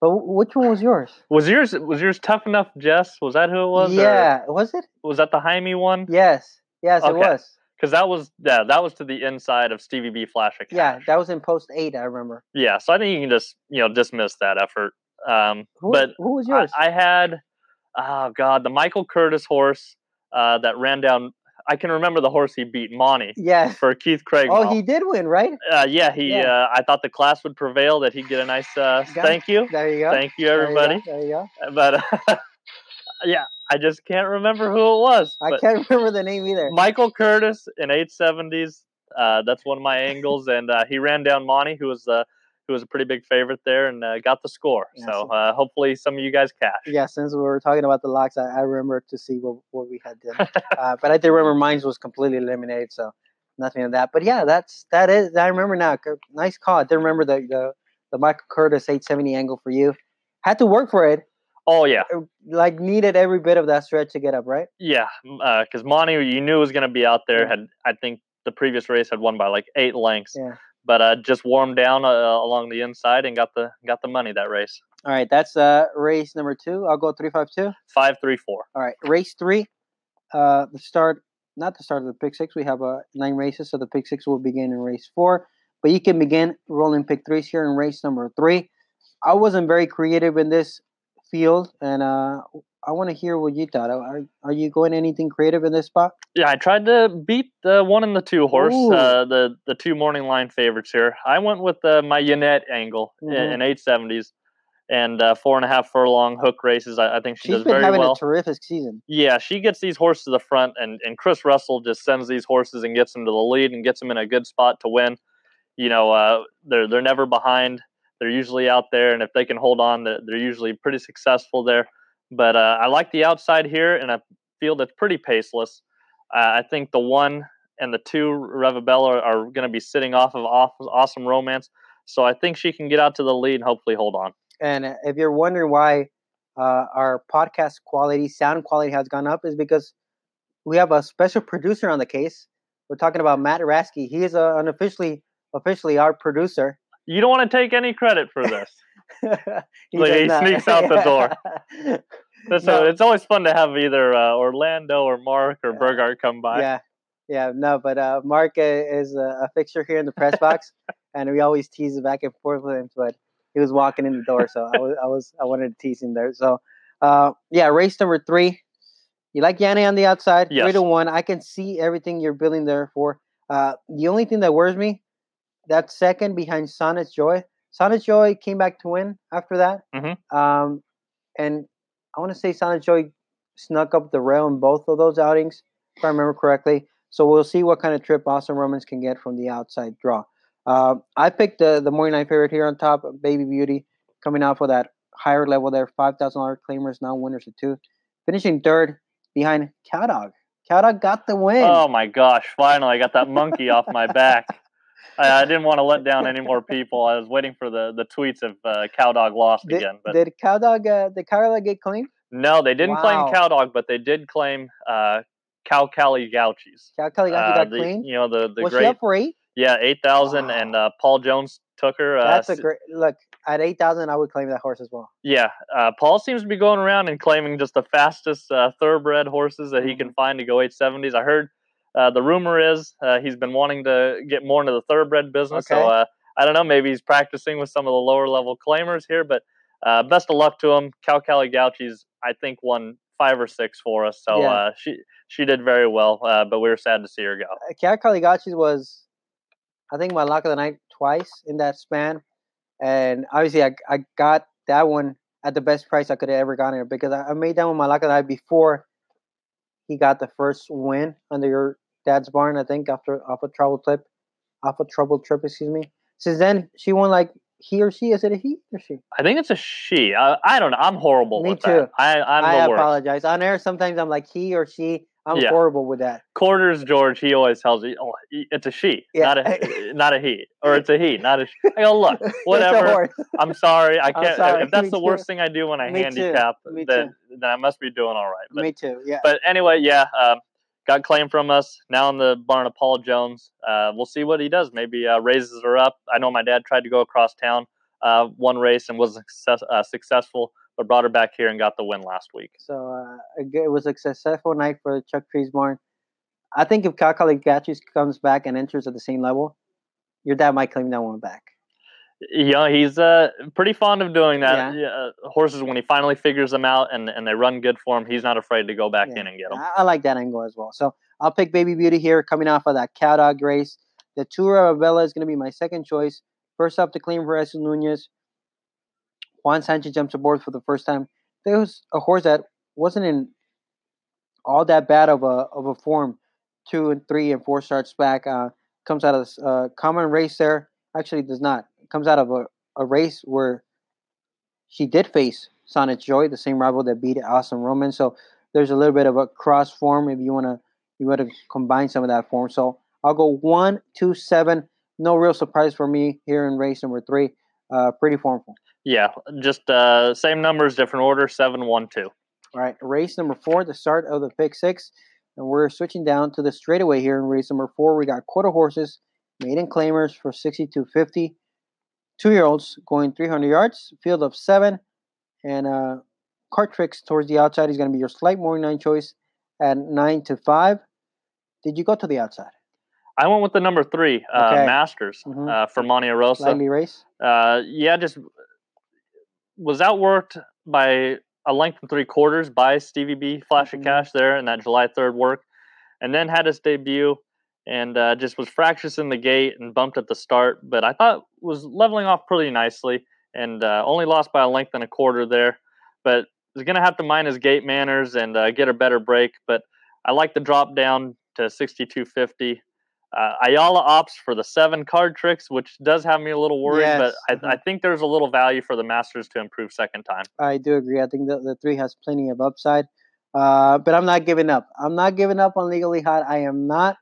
But which one was yours? Was yours was yours tough enough, Jess? Was that who it was? or yeah, was it? was that the Jaime one? Yes, yes, it Okay. was. Because that was yeah, that was to the inside of Stevie B Flash of Yeah, that was in post eight. I remember. yeah. So I think you can just you know dismiss that effort. Um, Who, but who was I, yours? I had oh god, the Michael Curtis horse uh, that ran down. I can remember the horse he beat, Monty, yeah. for Keith Craig. Oh, he did win, right? uh, yeah, he. Yeah. Uh, I thought the class would prevail. That he'd get a nice uh, thank you, There you go. thank you, There you go, everybody. There you go. But yeah, I just can't remember who it was. I can't remember the name either. Michael Curtis in 870s. Uh, that's one of my angles, and uh, he ran down Monty, who was uh, who was a pretty big favorite there, and uh, got the score. Yeah, so uh, hopefully, some of you guys cash. Yeah, since we were talking about the locks, I, I remember to see what, what we had done. uh, but I did remember mine was completely eliminated, so nothing of that. But yeah, that's that is. I remember now. Nice call. I did remember the the, the Michael Curtis 870 angle for you. Had to work for it. oh yeah, Like needed every bit of that stretch to get up, right? yeah, because Monty, you knew was going to be out there. Had I think the previous race had won by like eight lengths, Yeah. But uh, just warmed down uh, along the inside and got the got the money that race. All right, that's uh race number two. I'll go three five two. Five three four. All right, race three. Uh, the start, not the start of the pick six. We have uh, nine races, so the pick six will begin in race four. But you can begin rolling pick threes here in race number three. I wasn't very creative in this field, and uh, I want to hear what you thought. Are, are you going anything creative in this spot? Yeah, I tried to beat the one and the two horse, uh, the the two morning line favorites here. I went with uh, my Yannette angle in- Mhm. in eight seventies, and uh, four and a half furlong hook races. I, I think she She's does been very having well. a terrific season. yeah, she gets these horses to the front, and and Chris Russell just sends these horses and gets them to the lead and gets them in a good spot to win. You know, uh, they're they're never behind. They're usually out there, and if they can hold on, they're, they're usually pretty successful there. But uh, I like the outside here in a field that's pretty paceless. Uh, I think the one and the two Revabella are, are going to be sitting off of off, awesome romance. So I think she can get out to the lead and hopefully hold on. And uh, if you're wondering why uh, our podcast quality, sound quality has gone up, is because we have a special producer on the case. We're talking about Matt Rasky. He is uh, unofficially, officially our producer. You don't want to take any credit for this. he, Like, he not. sneaks out the door. So No. it's always fun to have either uh, Orlando or Mark or Yeah. Burgart come by. Yeah, yeah, no, but uh, Mark uh, is a, a fixture here in the press box, and we always tease back and forth with him. But he was walking in the door, so I was, I was, I wanted to tease him there. So, uh, yeah, race number three. You like Yanni on the outside, three Yes. to one. I can see everything you're building there for. Uh, the only thing that worries me, that second behind Sonnet's Joy. Sonic Joy came back to win after that. Mm-hmm. Um, and I want to say Sonic Joy snuck up the rail in both of those outings, if I remember correctly. So we'll see what kind of trip Awesome Romans can get from the outside draw. Uh, I picked the the morning night favorite here on top, Baby Beauty, coming off of that higher level there, five thousand dollar claimers, now winners of two, finishing third behind Cowdog. Cowdog got the win. Oh my gosh! Finally, I got that monkey off my back. I, I, didn't want to let down any more people. I was waiting for the, the tweets of uh, Cowdog lost did, again. But did Cowdog uh, did Cowdog get claimed? No, they didn't Wow. claim Cowdog, but they did claim uh, Cow Cali Gauchis. Cow Kelly Uh, got the, claimed. you know the the Was she great up for eight? yeah eight thousand Wow. and uh, Paul Jones took her. Uh, That's a great look. At eight thousand, I would claim that horse as well. Yeah, uh, Paul seems to be going around and claiming just the fastest uh, thoroughbred horses that he Mm-hmm. can find to go 870s. I heard uh, the rumor is uh, he's been wanting to get more into the thoroughbred business. So Okay. uh, I don't know, maybe he's practicing with some of the lower level claimers here. But uh, best of luck to him. Cal Cali Gauchis, I think, won five or six for us. So Yeah. uh, she she did very well, uh, but we were sad to see her go. Uh, Cat Caligachis was, I think, my lock of the night twice in that span, and obviously I I got that one at the best price I could have ever gotten it because I, I made that one my lock of the night before he got the first win under your dad's barn. I think after off a trouble trip, off a trouble trip, excuse me. Since then, she won like he or she. Is it a he or she? I think it's a she. I, I don't know. I'm horrible Me with too. that. I, I'm I apologize. On air, sometimes I'm like he or she. I'm Yeah. horrible with that. quarters George, he always tells me, "Oh, it's a she, Yeah. not a not a he, or it's a he, not a." She. I go, look, whatever. I'm sorry, I can't. sorry, If that's me the too. worst thing I do when I Me handicap, then then I must be doing all right. But Me too. Yeah. but anyway, yeah, um, got claim from us. Now in the barn of Paul Jones. Uh, we'll see what he does. Maybe uh, raises her up. I know my dad tried to go across town uh, one race and was uh, successful, but brought her back here and got the win last week. So uh, it was a successful night for Chuck Treece Barn. I think if Kakali Gachis comes back and enters at the same level, your dad might claim that one back. Know he's uh pretty fond of doing that Yeah. yeah. uh, horses when he finally figures them out and, and they run good for him he's not afraid to go back Yeah. in and get them I, I like that angle as well. So I'll pick Baby Beauty here, coming off of that cow dog race. The Tour of Bella is going to be my second choice. First up to claim for Jesus Nunez. Juan Sanchez jumps aboard for the first time. There was a horse that wasn't in all that bad of a of a form. Two and three and four starts back. Uh, comes out of this uh, common race there. Actually, does not. Comes out of a, a race where she did face Sonic Joy, the same rival that beat Awesome Roman. So there's a little bit of a cross form if you wanna you wanna combine some of that form. So I'll go one, two, seven. No real surprise for me here in race number three. Uh, pretty formful. yeah just uh same numbers different order seven one two All right, race number four, the start of the pick six, and we're switching down to the straightaway here in race number four. We got quarter horses, maiden claimers for sixty-two fifty, two year olds going three hundred yards, field of seven, and uh, cart tricks towards the outside is going to be your slight morning nine choice at nine to five. Did you go to the outside? i went with the number three uh Okay. masters Mhm. uh for monte rosa Slightly race. uh yeah just was outworked by a length and three quarters by stevie b flash Mhm. of cash there in that july 3rd work and then had his debut and uh, just was fractious in the gate and bumped at the start, but I thought was leveling off pretty nicely and uh, only lost by a length and a quarter there. But was going to have to mind his gate manners and uh, get a better break. But I like the drop down to 62.50. Uh, Ayala opts for the seven card tricks, which does have me a little worried, Yes. but I, I think there's a little value for the Masters to improve second time. I do agree. I think the, the three has plenty of upside. Uh, but I'm not giving up. I'm not giving up on Legally Hot. I am not.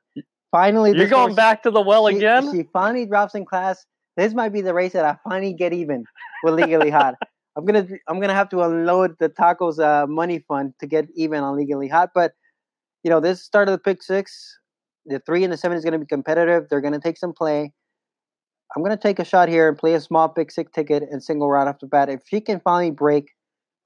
Finally, You're going horse- back to the well she, again? She finally drops in class. This might be the race that I finally get even with Legally Hot. I'm gonna I'm gonna have to unload the tacos uh, money fund to get even on Legally Hot. But you know, this start of the pick six, the three and the seven is gonna be competitive. They're gonna take some play. I'm gonna take a shot here and play a small pick six ticket and single right off the bat. If she can finally break,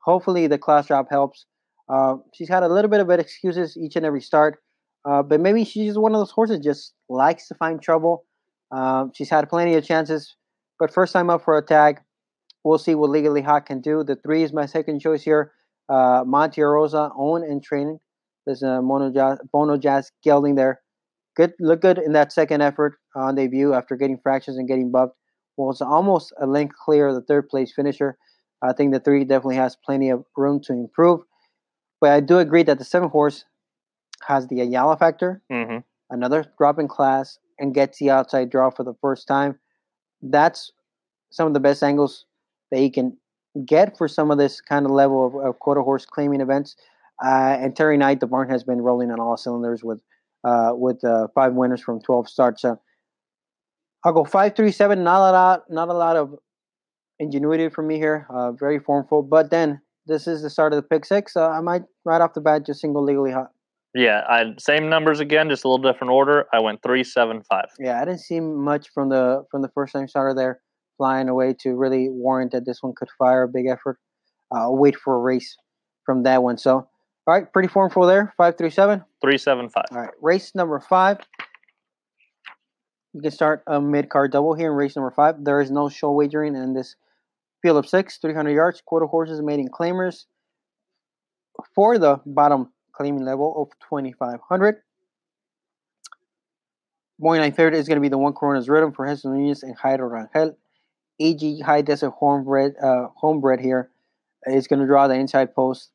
hopefully the class drop helps. Uh, she's had a little bit of excuses each and every start, uh, but maybe she's just one of those horses just likes to find trouble. Um, she's had plenty of chances, but first time up for a tag. We'll see what Legally Hot can do. The three is my second choice here. Uh, Monte Rosa, own and training. There's a Mono Jazz, Jazz gelding there. Good, look good in that second effort on debut after getting fractions and getting buffed. was almost a length clear of the third place finisher. I think the three definitely has plenty of room to improve. But I do agree that the seven horse has the Ayala factor, mm-hmm. another drop in class, and gets the outside draw for the first time. That's some of the best angles that he can get for some of this kind of level of, of quarter horse claiming events. Uh, and Terry Knight, the barn has been rolling on all cylinders with uh, with uh, five winners from 12 starts. So I'll go five three seven. Not a lot, not a lot of ingenuity for me here. Uh, very formful, but then this is the start of the pick six. Uh, I might right off the bat just single legally hot. Yeah, I same numbers again, just a little different order. I went three seven five. Yeah, I didn't see much from the from the first time starter there, flying away to really warrant that this one could fire a big effort. Uh, wait for a race from that one. So, all right, pretty formful there. Five three seven. Three seven five. All right, race number five. You can start a mid card double here in race number five. There is no show wagering in this field of six, 300 yards, quarter horses mating claimers for the bottom claiming level of 2500. Morning line favorite is going to be the one Corona's Rhythm for Jesus Nunez and Jairo Rangel. AG High Desert Homebred, uh, homebred here is going to draw the inside post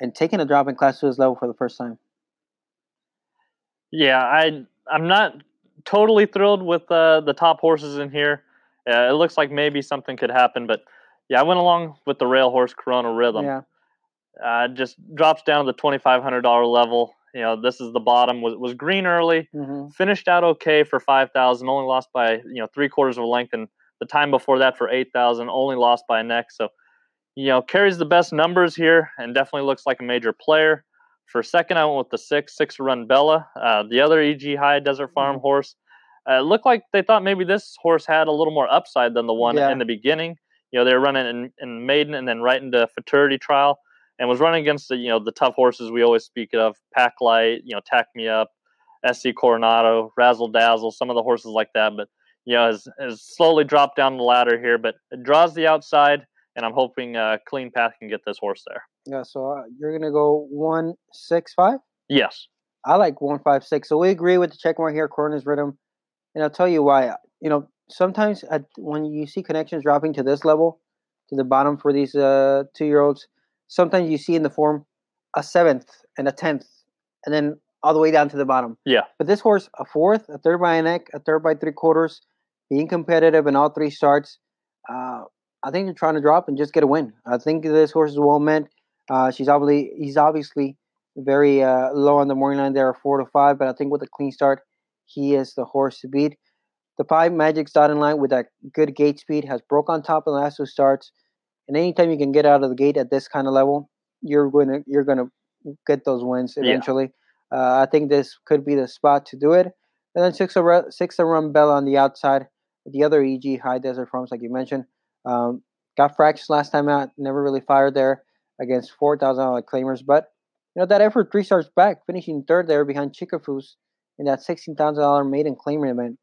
and taking a drop in class to his level for the first time. Yeah, I I'm not totally thrilled with uh, the top horses in here. Uh, it looks like maybe something could happen, but yeah, I went along with the rail horse Corona Rhythm. Yeah. Uh, just drops down to the twenty five hundred dollar level. You know, this is the bottom. Was was green early, Mm-hmm. finished out okay for five thousand. Only lost by you know three quarters of a length, and the time before that for eight thousand, only lost by a neck. So, you know, carries the best numbers here, and definitely looks like a major player. For second, I went with the six, six run Bella, uh, the other EG High Desert Farm Mhm. horse. Uh, it looked like they thought maybe this horse had a little more upside than the one Yeah. in the beginning. You know, they were running in, in maiden and then right into futurity trial, and was running against the you know the tough horses we always speak of, Pack Light, you know, Tack Me Up, SC Coronado, Razzle Dazzle, some of the horses like that. But you know, has, has slowly dropped down the ladder here, but it draws the outside, and I'm hoping uh, Clean Path can get this horse there. Yeah, so uh, you're going to go one, six, five? Yes. I like one five six. So we agree with the check mark here, Corona's rhythm, and I'll tell you why. You know, sometimes at, when you see connections dropping to this level, to the bottom for these uh, two year olds, sometimes you see in the form a seventh and a tenth, and then all the way down to the bottom. Yeah. But this horse, a fourth, a third by a neck, a third by three quarters, being competitive in all three starts. Uh, I think they're trying to drop and just get a win. I think this horse is well meant. Uh, she's obviously he's obviously very uh, low on the morning line there, four to five. But I think with a clean start, he is the horse to beat. The five Magic's starting line with that good gate speed has broke on top of the last two starts, and anytime you can get out of the gate at this kind of level, you're going to you're going to get those wins Yeah. eventually. Uh, I think this could be the spot to do it. And then six a six run Bella on the outside. The other EG High Desert Farms, like you mentioned, um, got fractures last time out. Never really fired there against four thousand dollar claimers, but you know that effort three starts back, finishing third there behind Chicafus in that sixteen thousand dollar maiden claimer event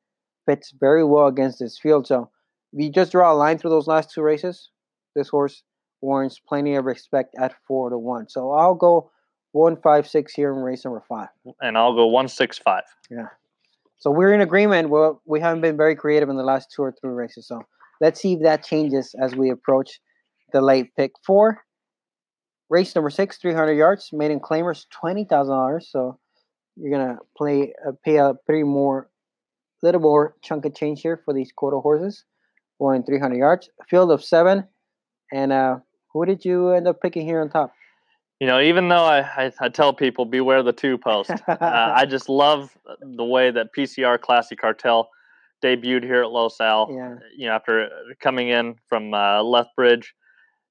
fits very well against this field. So if you just draw a line through those last two races, this horse warrants plenty of respect at four to one. So I'll go one five six here in race number five. And I'll go one six five. Yeah. So we're in agreement. Well, we haven't been very creative in the last two or three races. So let's see if that changes as we approach the late pick four. Race number six, 300 yards, maiden claimers, $20,000. So you're going to play uh, pay a pretty more, little more chunk of change here for these quarter horses going 300 yards. Field of seven. And uh, who did you end up picking here on top? You know, even though I, I, I tell people beware the two post, uh, I just love the way that PCR Classy Cartel debuted here at Los Al. Yeah. You know, after coming in from uh, Lethbridge,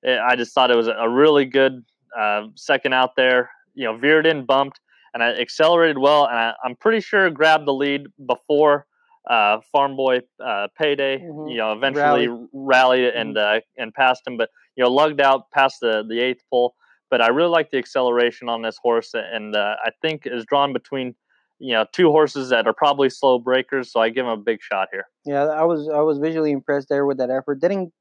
Eh, I just thought it was a really good uh, second out there. You know, veered in, bumped, and I accelerated well, and I, I'm pretty sure grabbed the lead before uh, Farm Boy uh, Payday. Mhm. You know, eventually rallied and uh, and passed him, but you know, lugged out past the the eighth pole. But I really like the acceleration on this horse, and uh, I think is drawn between you know two horses that are probably slow breakers. So I give him a big shot here. Yeah, I was I was visually impressed there with that effort. Didn't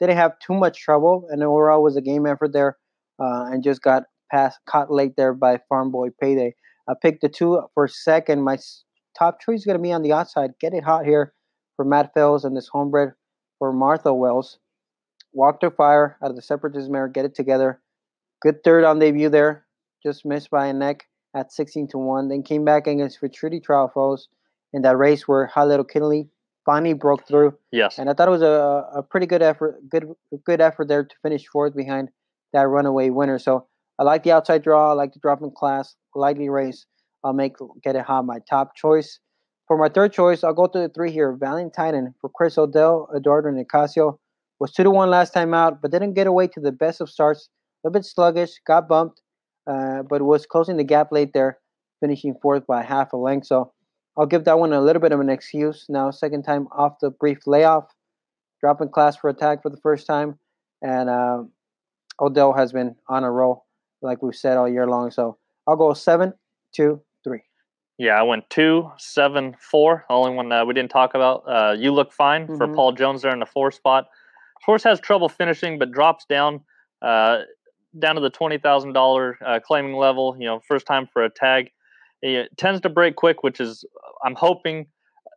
didn't have too much trouble, and overall was a game effort there, uh, and just got past caught late there by Farm Boy Payday. I picked the two for second. My top choice is going to be on the outside. Get it hot here for Matt Fells and this homebred for Martha Wells. Walk to fire out of the Separatist mare, get it together. Good third on debut there, just missed by a neck at 16 to 1. Then came back against Futurity Trial Foes in that race where High Little Kinley finally broke through. Yes. And I thought it was a, a pretty good effort, good good effort there to finish fourth behind that runaway winner. So I like the outside draw. I like the drop in class, lightly race. I'll make get it hot my top choice. For my third choice, I'll go to the three here. Valiant and for Chris Odell, Eduardo Nicasio. Was two to one last time out, but didn't get away to the best of starts. A bit sluggish, got bumped, uh, but was closing the gap late there, finishing fourth by half a length. So I'll give that one a little bit of an excuse. Now, second time off the brief layoff, dropping class for attack for the first time, and uh, Odell has been on a roll, like we've said all year long. So I'll go seven, two. Yeah, I went two, seven, four. The only one that we didn't talk about. Uh, you look fine mm-hmm. for Paul Jones there in the four spot. Horse has trouble finishing, but drops down uh, down to the twenty thousand uh, dollar claiming level. You know, first time for a tag. It tends to break quick, which is I'm hoping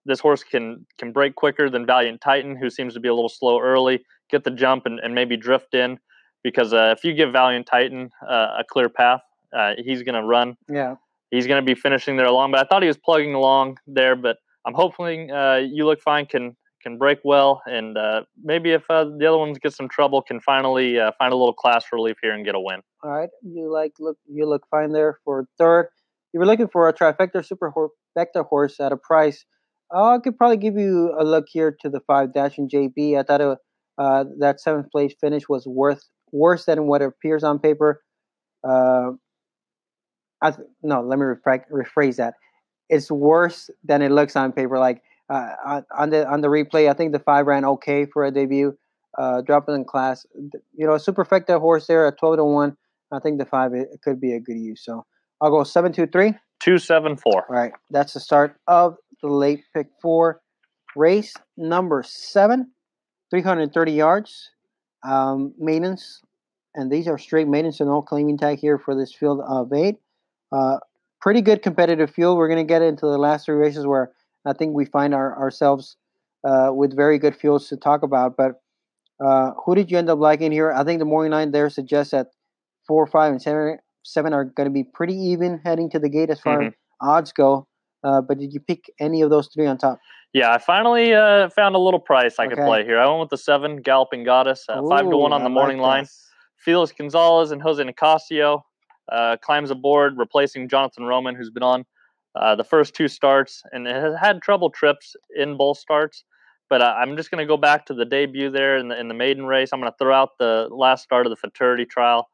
this horse can can break quicker than Valiant Titan, who seems to be a little slow early. Get the jump and, and maybe drift in, because uh, if you give Valiant Titan uh, a clear path, uh, he's going to run. Yeah, he's going to be finishing there along. But I thought he was plugging along there. But I'm hoping uh, you look fine can can break well, and uh, maybe if uh, the other ones get some trouble, can finally find a little class relief here and get a win. All right, you like look you look fine there for third you were looking for a trifecta super vector horse at a price, uh, I could probably give you a look here to the five Dachshund JB. I thought it, uh, that seventh place finish was worth worse than what appears on paper. Uh, Th- no, let me rephrase, rephrase that. It's worse than it looks on paper. Like uh, on the on the replay, I think the five ran okay for a debut. Uh, dropping in class, you know, a superfecta horse there at twelve to one. I think the five it, it could be a good use. So I'll go seven two three. Two seven four. All right. That's the start of the late pick four race number seven, 330 yards. Um, maintenance, and these are straight maintenance and no claiming tag here for this field of eight. Uh, pretty good competitive field. We're going to get into the last three races where I think we find our, ourselves uh, with very good fields to talk about. But uh, who did you end up liking here? I think the morning line there suggests that four, five, and seven seven are going to be pretty even heading to the gate as far mm-hmm. as odds go. Uh, but did you pick any of those three on top? Yeah, I finally uh, found a little price I okay. could play here. I went with the seven, Galloping Goddess, uh, Ooh, five to one on the morning like line. Felix Gonzalez and Jose Nicasio uh, climbs aboard, replacing Jonathan Roman, who's been on uh, the first two starts and has had trouble trips in both starts. But uh, I'm just going to go back to the debut there in the in the maiden race. I'm going to throw out the last start of the Futurity trial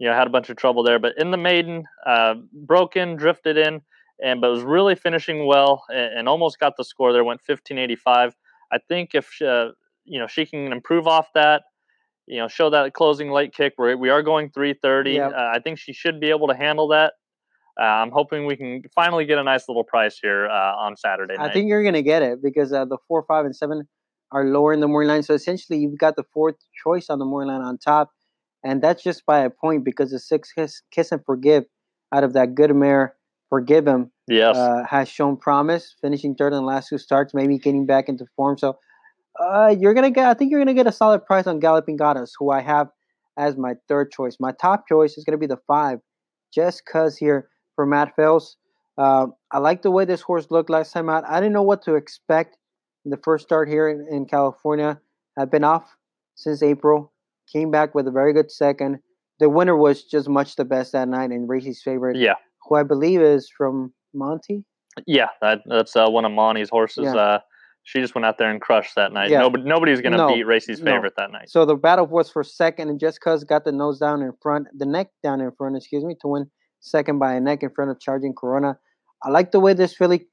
you know, had a bunch of trouble there. But in the maiden, uh, broke in, drifted in, and but was really finishing well and, and almost got the score there. Went 1585. I think if uh, you know she can improve off that, you know, show that closing late kick. Where we are going 330. Yep. Uh, I think she should be able to handle that. Uh, I'm hoping we can finally get a nice little price here uh, on Saturday night. I think you're going to get it because uh, the four, five, and seven are lower in the morning line. So essentially, you've got the fourth choice on the morning line on top and that's just by a point because the six kiss, kiss and forgive out of that good mare, forgive him, yes, uh, has shown promise, finishing third in the last two starts, maybe getting back into form. So uh, you're gonna get, I think you're gonna get a solid price on Galloping Goddess, who I have as my third choice. My top choice is gonna be the five, just cause here for Matt Fells. Uh, I like the way this horse looked last time out. I didn't know what to expect in the first start here in, in California. I've been off since April came back with a very good second. The winner was just much the best that night and Racey's favorite. Yeah. Who I believe is from Monty. Yeah, that, that's uh, one of Monty's horses. Yeah. Uh, she just went out there and crushed that night. Yeah. Nobody, nobody's going to no, beat Racey's favorite no. that night. So the battle was for second, and just cause got the nose down in front, the neck down in front, excuse me, to win second by a neck in front of Charging Corona. I like the way this filly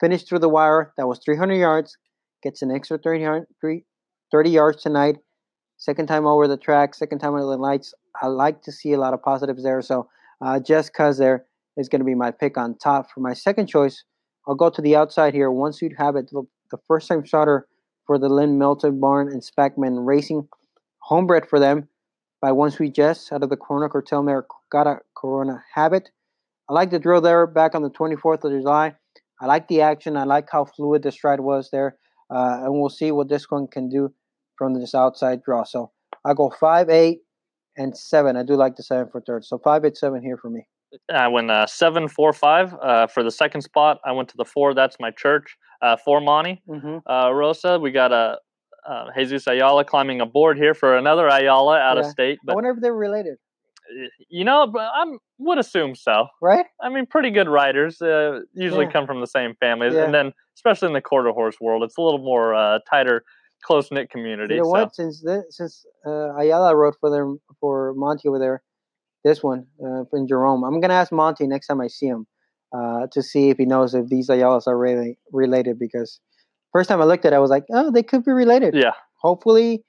finished through the wire. That was 300 yards. Gets an extra 30, 30 yards tonight. Second time over the track, second time under the lights. I like to see a lot of positives there. So uh, just cause there is going to be my pick on top. For my second choice, I'll go to the outside here. One Sweet Habit, the first time starter for the Lynn Melton Barn and Spackman Racing. Homebred for them by One Sweet Jess out of the Corona Cartel Mare Got a Corona Habit. I like the drill there back on the 24th of July. I like the action. I like how fluid the stride was there. uh, and we'll see what this one can do from this outside draw. So I go five, eight, and seven. I do like the seven for third. So five, eight, seven here for me. I went uh, seven, four, five uh, for the second spot. I went to the four. That's my church. Uh, for Monty Mm-hmm. uh, Rosa, we got a uh, Jesus Ayala climbing a board here for another Ayala out Yeah. of state. But I wonder if they're related, you know, I would assume so. right? I mean, pretty good riders uh, usually Yeah. come from the same families, Yeah. and then especially in the quarter horse world, it's a little more uh, tighter, close knit community. You know so. what? Since the, since uh, Ayala wrote for them for Monty over there, this one uh, in Jerome, I'm gonna ask Monty next time I see him uh, to see if he knows if these Ayalas are really related. Because first time I looked at it, I was like, oh, they could be related. Yeah, Hopefully,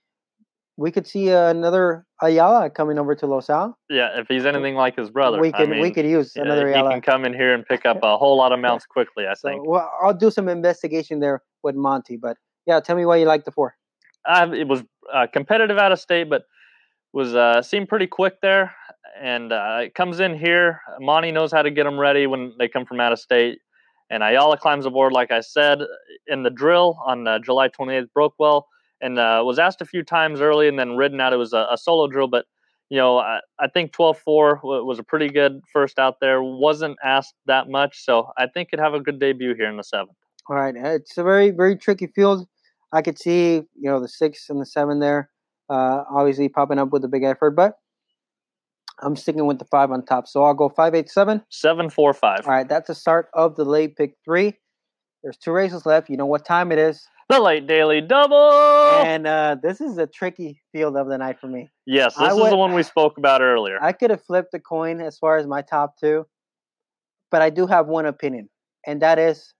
we could see uh, another Ayala coming over to Los Al. yeah. If he's anything like his brother, we I could we could use yeah, another he Ayala. can come in here and pick up a whole lot of mounts quickly. I So think. well, I'll do some investigation there with Monty. But yeah, tell me why you like the four. I, it was uh, competitive out of state, but was uh, seemed pretty quick there. And uh, it comes in here. Monty knows how to get them ready when they come from out of state. And Ayala climbs aboard, like I said, in the drill on uh, July 28th, broke well, and uh, was asked a few times early and then ridden out. It was a, a solo drill, but you know, I, I think 12-4 was a pretty good first out there. Wasn't asked that much, so I think could have a good debut here in the seventh. All right, it's a very very tricky field. I could see you know the six and the seven there, uh, obviously popping up with a big effort, but I'm sticking with the five on top. So I'll go five, eight, seven. Seven, four, five. All right, that's the start of the late pick three. There's two races left. You know what time it is, The late daily double. and uh, this is a tricky field of the night for me. Yes, I this is would- the one we spoke about earlier. I could have flipped the coin as far as my top two, but I do have one opinion, and that is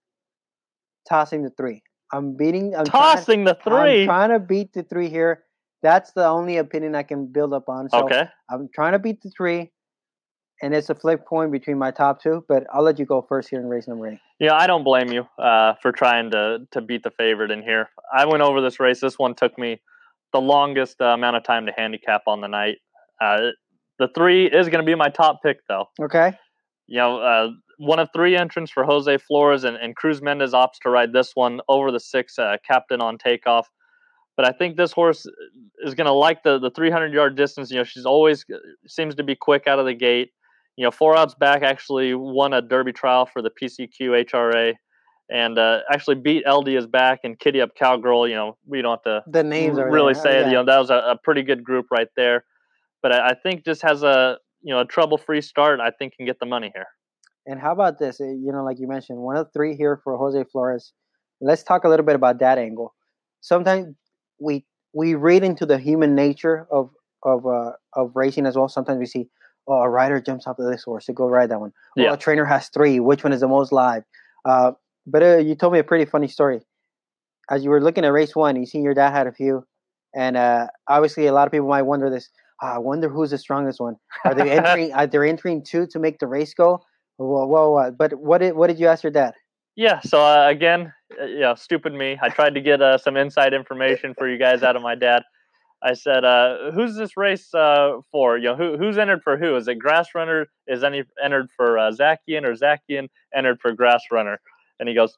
tossing the three. I'm beating. I'm trying- Tossing the I'm three. trying to beat the three here. That's the only opinion I can build up on. So okay. I'm trying to beat the three, and it's a flip coin between my top two. But I'll let you go first here in race number eight. Yeah, I don't blame you uh, for trying to to beat the favorite in here. I went over this race. This one took me the longest uh, amount of time to handicap on the night. Uh, the three is going to be my top pick, though. Okay. You know, uh, one of three entrants for Jose Flores and, and Cruz Mendez opts to ride this one over the six, uh, captain on takeoff. But I think this horse is going to like the, the 300 yard distance. You know, she's always seems to be quick out of the gate. You know, four outs back actually won a Derby trial for the PCQHRA and uh, actually beat LD is back and Kitty Up Cowgirl. You know, we don't have to The names really there. say it. Yeah. You know, that was a, a pretty good group right there. But I, I think just has a you know a trouble free start. I think can get the money here. And how about this? Uh, You know, like you mentioned, one of three here for Jose Flores. Let's talk a little bit about that angle. Sometimes we we read into the human nature of of uh, of racing as well. Sometimes we see, oh, a rider jumps off of this horse to go ride that one. Oh, Yeah. a trainer has three. Which one is the most live? Uh, but uh, you told me a pretty funny story. As you were looking at race one, you seen your dad had a few, and uh, obviously a lot of people might wonder this. "Ah, I wonder who's the strongest one. Are they entering? are they entering two to make the race go? Whoa, whoa, whoa. But what did what did you ask your dad? Yeah. So uh, again, uh, yeah, stupid me. I tried to get uh, some inside information for you guys out of my dad. I said, uh, "Who's this race uh, for? You know, who, who's entered for who? Is it Grass Runner? Is any entered for uh, Zakian or Zakian entered for Grass Runner?" And he goes,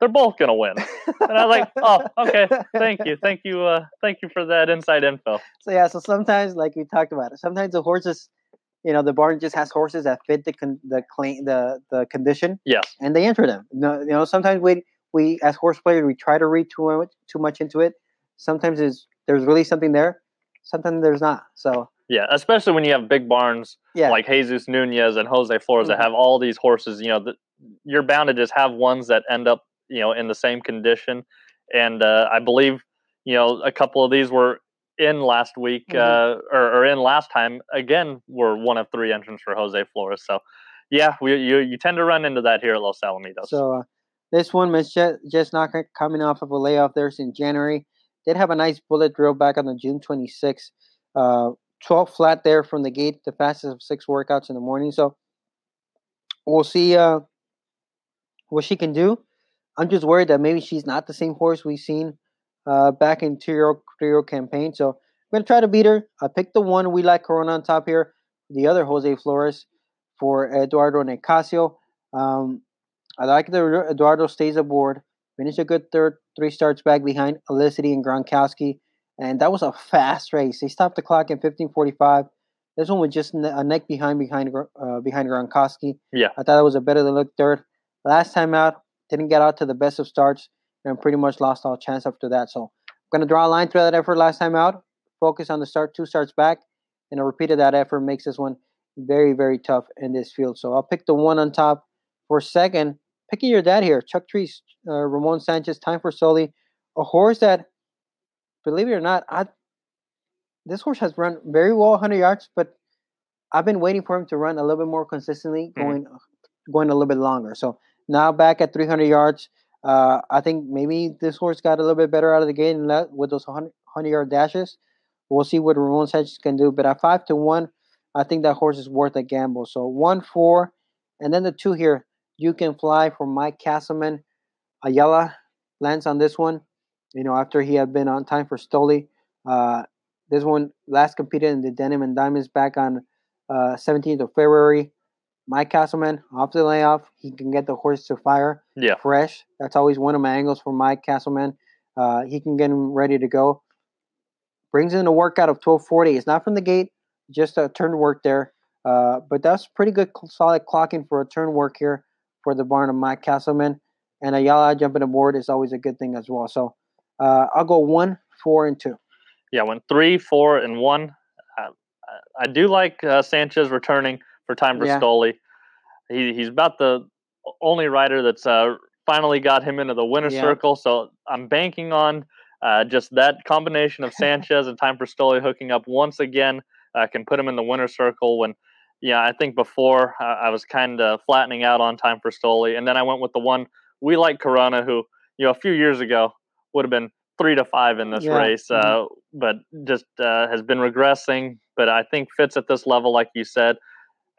"They're both gonna win." And I was like, "Oh, okay. Thank you, thank you, uh, thank you for that inside info." So yeah, so sometimes, like we talked about it, sometimes the horses, you know, the barn just has horses that fit the con- the claim the the condition, Yes. and they enter them. No, you know, sometimes we we as horse players we try to read too much too much into it. Sometimes there's there's really something there. Sometimes there's not. So Yeah, especially when you have big barns yeah, like Jesus Nunez and Jose Flores Mhm. that have all these horses, you know, that you're bound to just have ones that end up, you know, in the same condition. And uh, I believe, you know, a couple of these were in last week Mhm. uh, or, or in last time. Again, were one of three entrants for Jose Flores. So, yeah, we you you tend to run into that here at Los Alamitos. So uh, this one was just, just not coming off of a layoff there since January. Did have a nice bullet drill back on the June 26th. Uh, 12 flat there from the gate, the fastest of six workouts in the morning. So we'll see uh, what she can do. I'm just worried that maybe she's not the same horse we've seen uh, back in two-year three-year campaign. So I'm gonna try to beat her. I picked the one we like Corona on top here. The other Jose Flores for Eduardo Nicasio. Um, I like that Eduardo stays aboard. Finished a good third, three starts back behind Olicity and Gronkowski. And that was a fast race. They stopped the clock at 15:45. This one was just a neck behind behind uh, behind Gronkowski. Yeah, I thought it was a better than look third. Last time out, didn't get out to the best of starts and pretty much lost all chance after that. So I'm gonna draw a line through that effort last time out. Focus on the start, two starts back, and a repeat of that effort makes this one very very tough in this field. So I'll pick the one on top for second. Picking your dad here, Chuck Treece, uh, Ramon Sanchez, time for Stoli, a horse that, believe it or not, I this horse has run very well 100 yards, but I've been waiting for him to run a little bit more consistently, mm-hmm. going mm-hmm. going a little bit longer. So now back at 300 yards, uh, I think maybe this horse got a little bit better out of the gate and that with those 100, 100 yard dashes. We'll see what Ramon Sanchez can do. But at five to one, I think that horse is worth a gamble. So one, four, and then the two here. You can fly for Mike Castleman. Ayala lands on this one. You know, after he had been on time for Stoli. Uh, this one last competed in the Denim and Diamonds back on uh, 17th of February. Mike Castleman off the layoff, he can get the horse to fire yeah. fresh. That's always one of my angles for Mike Castleman. Uh, he can get him ready to go. Brings in a workout of 1240. It's not from the gate, just a turn work there. Uh, but that's pretty good, solid clocking for a turn work here for the barn of Mike Castleman. And Ayala jumping aboard is always a good thing as well. So uh, I'll go one, four, and two. Yeah, went three, four, and one. Uh, I do like uh, Sanchez returning for time for yeah. Stoli. He, he's about the only rider that's uh, finally got him into the winner's yeah. circle. So I'm banking on uh, just that combination of Sanchez and time for Stoli hooking up once again uh, can put him in the winner's circle. When, yeah, I think before uh, I was kind of flattening out on time for Stoli, and then I went with the one we like Corona, who you know a few years ago would have been three to five in this yeah. race, mm-hmm. uh, but just uh, has been regressing. But I think fits at this level, like you said.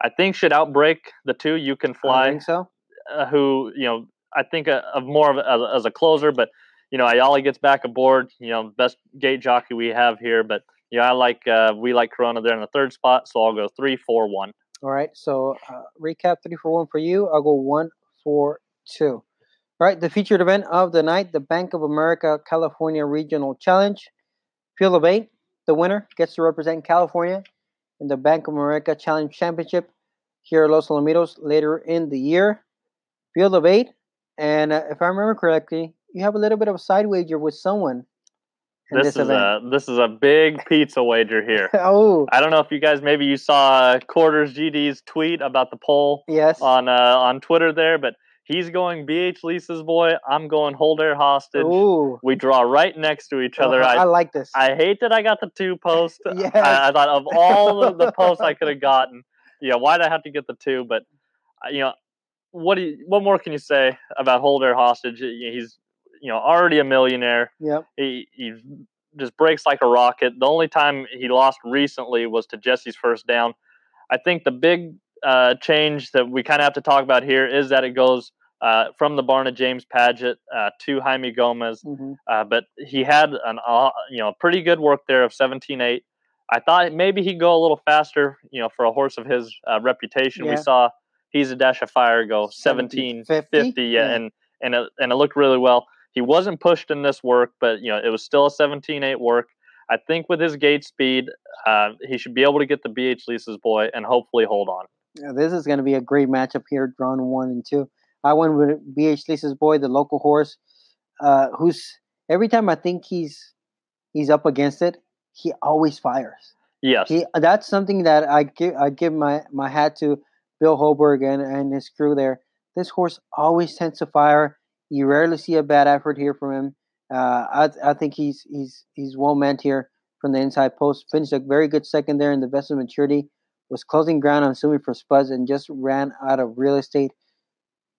I think should outbreak the two. You can fly. so. Uh, who you know? I think of more of a, as a closer, but you know, Ayala gets back aboard. You know, best gate jockey we have here. But yeah, I like uh, we like Corona there in the third spot, so I'll go three, four, one. All right. So uh, recap three, four, one for you. I'll go one, four, two. All right, the featured event of the night, the Bank of America California Regional Challenge. Field of eight, the winner gets to represent California in the Bank of America Challenge Championship here at Los Alamitos later in the year. Field of eight, and uh, if I remember correctly, you have a little bit of a side wager with someone. This, this, is event. a this is a big pizza wager here. oh, I don't know if you guys maybe you saw Quarters GD's tweet about the poll. Yes. On uh, on Twitter there, but He's going BH Lisa's boy. I'm going hold air hostage. Ooh. We draw right next to each other. Uh, I, I, like this. I hate that I got the two posts. yes. I, I, thought of all of the posts I could have gotten. Yeah, why'd I have to get the two? But uh, you know, what do you, what more can you say about hold air hostage? He's you know already a millionaire. Yep. He he just breaks like a rocket. The only time he lost recently was to Jesse's first down. I think the big uh, change that we kind of have to talk about here is that it goes uh, from the barn of James Paget uh, to Jaime Gomez. Mm-hmm. Uh, but he had an uh, you know pretty good work there of 17-8. I thought maybe he'd go a little faster, you know, for a horse of his uh, reputation. Yeah. We saw he's a dash of fire go 17 50, yeah, yeah, and and it, and it looked really well. He wasn't pushed in this work, but you know it was still a 17-8 work. I think with his gate speed, uh, he should be able to get the BH Lisa's boy and hopefully hold on. Yeah, this is going to be a great matchup here, drawn one and two. I went with BH Lisa's boy, the local horse, uh, who's every time I think he's he's up against it, he always fires. Yes, he, that's something that I give I give my my hat to Bill Holberg and, and his crew there. This horse always tends to fire. You rarely see a bad effort here from him. Uh, I I think he's he's he's well meant here from the inside post. Finished a very good second there in the best of maturity was closing ground on Sumi for Spuds and just ran out of real estate.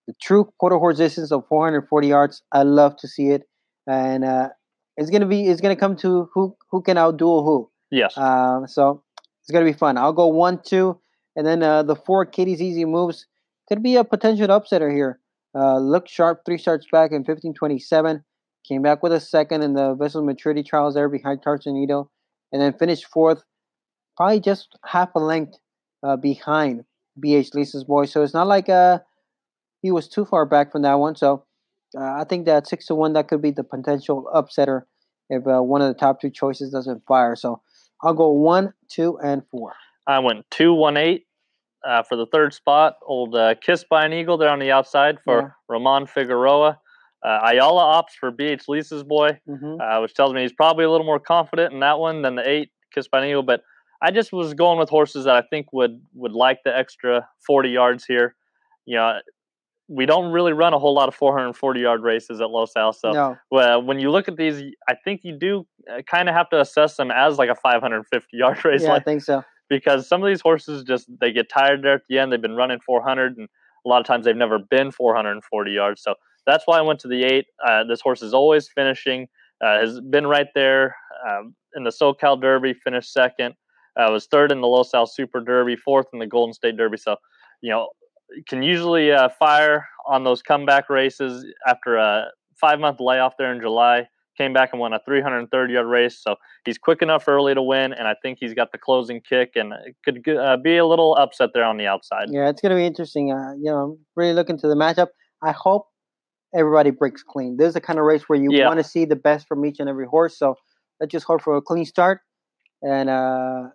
The true quarter horse distance of 440 yards. I love to see it, and uh, it's gonna be it's gonna come to who who can outduel who. Yes. Uh, so it's gonna be fun. I'll go one two, and then uh, the four Katie's Easy moves could be a potential upsetter here. Uh, look sharp, three starts back in 1527. Came back with a second in the vessel maturity trials there behind Tarzanito, and then finished fourth probably just half a length uh, behind BH Lisa's boy. So it's not like uh, he was too far back from that one. So Uh, I think that six to one that could be the potential upsetter if uh, one of the top two choices doesn't fire. So I'll go one, two, and four. I went two, one, eight uh, for the third spot. Old uh, Kiss by an Eagle there on the outside for yeah. Ramon Figueroa. Uh, Ayala opts for BH Lisa's boy, mm-hmm. uh, which tells me he's probably a little more confident in that one than the eight Kiss by an Eagle. But I just was going with horses that I think would would like the extra 40 yards here. You know, we don't really run a whole lot of 440 yard races at Los Al. So no. well, when you look at these, I think you do uh, kind of have to assess them as like a 550 yard race. Yeah, like, I think so. Because some of these horses just they get tired there at the end. They've been running 400, and a lot of times they've never been 440 yards. So that's why I went to the eight. Uh, this horse is always finishing. Uh, has been right there um, in the SoCal Derby. Finished second. Uh, was third in the Los Al Super Derby, fourth in the Golden State Derby. So, you know, can usually uh, fire on those comeback races after a five month layoff there in July. Came back and won a 330 yard race. So he's quick enough early to win, and I think he's got the closing kick and it could uh, be a little upset there on the outside. Yeah, it's going to be interesting. Uh, you know, really looking to the matchup. I hope everybody breaks clean. This is the kind of race where you yeah. want to see the best from each and every horse. So let's just hope for a clean start. And uh,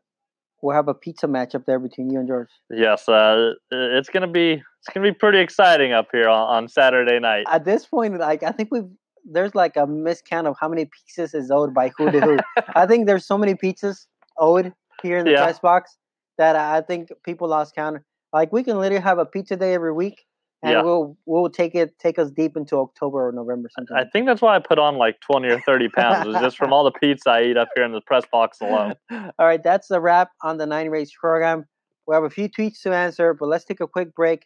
we'll have a pizza match up there between you and George. Yes, uh, it's gonna be it's gonna be pretty exciting up here on, on Saturday night. At this point, like I think we've there's like a miscount of how many pizzas is owed by who to who. I think there's so many pizzas owed here in the yeah. press box that I think people lost count. Like we can literally have a pizza day every week, and yeah. we'll we'll take it take us deep into October or November sometime. I think that's why I put on like twenty or thirty pounds. is just from all the pizza I eat up here in the press box alone. all right, that's the wrap on the nine race program. We have a few tweets to answer, but let's take a quick break,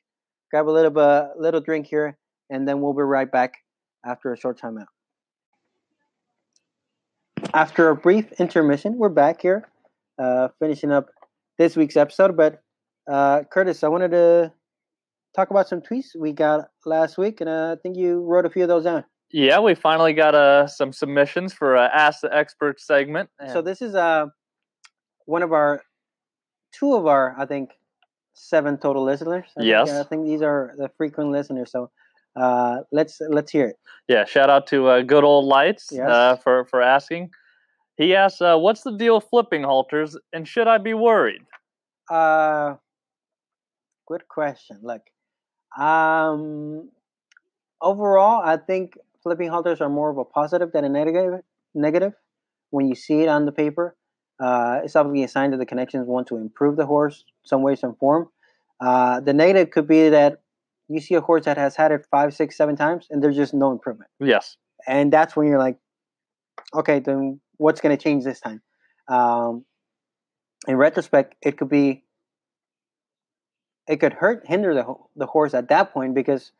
grab a little bit, little drink here, and then we'll be right back after a short time out. After a brief intermission, we're back here, uh, finishing up this week's episode. But uh, Curtis, I wanted to talk about some tweets we got last week, and uh, I think you wrote a few of those down. Yeah, we finally got uh, some submissions for uh, Ask the Expert segment. So this is uh, one of our, two of our, I think, seven total listeners. I yes, think, I think these are the frequent listeners. So uh, let's let's hear it. Yeah, shout out to uh, good old lights yes. uh, for for asking. He asks, uh, "What's the deal with flipping halters, and should I be worried?" Uh, good question. Look, um, overall, I think flipping halters are more of a positive than a negative. Negative when you see it on the paper, uh, it's obviously a sign that the connections want to improve the horse some way, some form. Uh, the negative could be that you see a horse that has had it five, six, seven times, and there's just no improvement. Yes, and that's when you're like, okay, then what's going to change this time? Um, in retrospect, it could be it could hurt hinder the the horse at that point because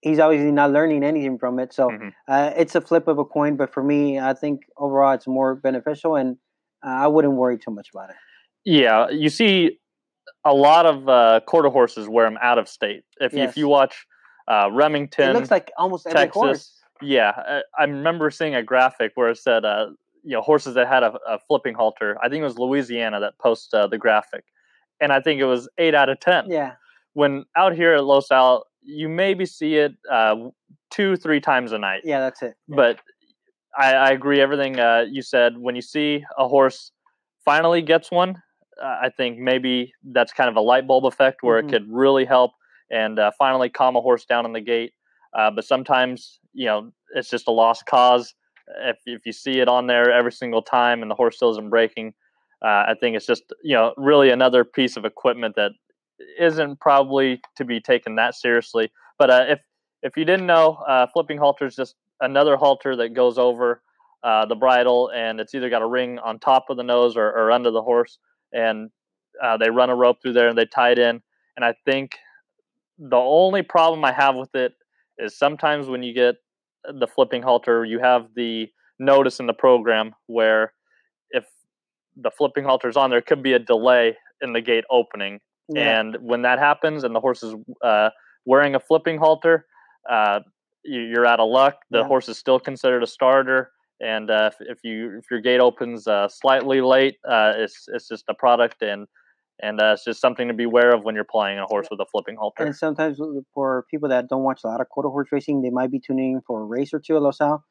he's obviously not learning anything from it. So mm-hmm. uh, it's a flip of a coin. But for me, I think overall it's more beneficial, and uh, I wouldn't worry too much about it. Yeah, you see a lot of uh, quarter horses wear them out of state. If yes. if you watch uh, Remington, it looks like almost every Texas, horse. Yeah, I, I, remember seeing a graphic where it said, uh, you know, horses that had a, a, flipping halter. I think it was Louisiana that posted uh, the graphic and I think it was eight out of ten. Yeah. When out here at Los Al, you maybe see it uh, two, three times a night. Yeah, that's it. Yeah. But I, I, agree everything uh, you said. When you see a horse finally gets one, uh, I think maybe that's kind of a light bulb effect where mm-hmm. it could really help and uh, finally calm a horse down in the gate. Uh, but sometimes, you know, it's just a lost cause. If, if you see it on there every single time and the horse still isn't breaking, uh, I think it's just you know really another piece of equipment that isn't probably to be taken that seriously. But uh, if if you didn't know, uh, flipping halter is just another halter that goes over uh, the bridle, and it's either got a ring on top of the nose or, or under the horse, and uh, they run a rope through there and they tie it in. And I think the only problem I have with it is sometimes when you get the flipping halter, you have the notice in the program where the flipping halter's on, there could be a delay in the gate opening. Yeah. And when that happens and the horse is uh, wearing a flipping halter, uh, you, are out of luck. The yeah. horse is still considered a starter. And uh, if, if, you if your gate opens uh, slightly late, uh, it's it's just a product, and and uh, it's just something to be aware of when you're playing a horse with a flipping halter. And sometimes for people that don't watch a lot of quarter horse racing, they might be tuning in for a race or two at Los Al,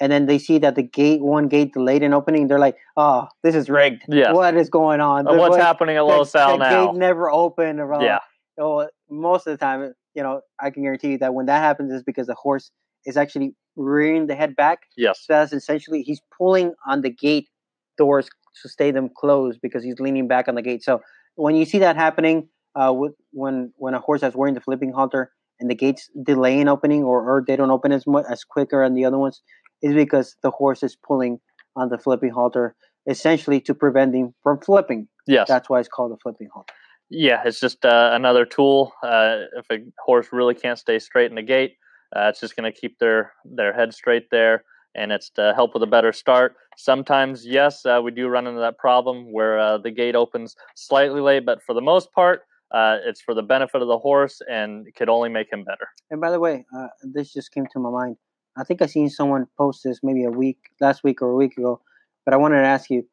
and then they see that the gate one gate delayed in opening. They're like, "Oh, this is rigged. Yes. What is going on? Uh, what's what, happening at Los Al the now? gate never opened." Or, Yeah. So most of the time, you know, I can guarantee you that when that happens is because the horse is actually rearing the head back. Yes. So that's essentially he's pulling on the gate doors to stay them closed because he's leaning back on the gate. So when you see that happening, uh, with, when when a horse that's wearing the flipping halter and the gates delay in opening or, or they don't open as much as quicker on the other ones, is because the horse is pulling on the flipping halter essentially to prevent him from flipping. Yes. That's why it's called a flipping halter. Yeah, it's just uh, another tool. Uh, if a horse really can't stay straight in the gate, uh, it's just going to keep their their head straight there, and it's to help with a better start. Sometimes, yes, uh, we do run into that problem where uh, the gate opens slightly late, but for the most part, uh, it's for the benefit of the horse and could only make him better. And by the way, uh, this just came to my mind. I think I seen someone post this maybe a week, last week or a week ago, but I wanted to ask you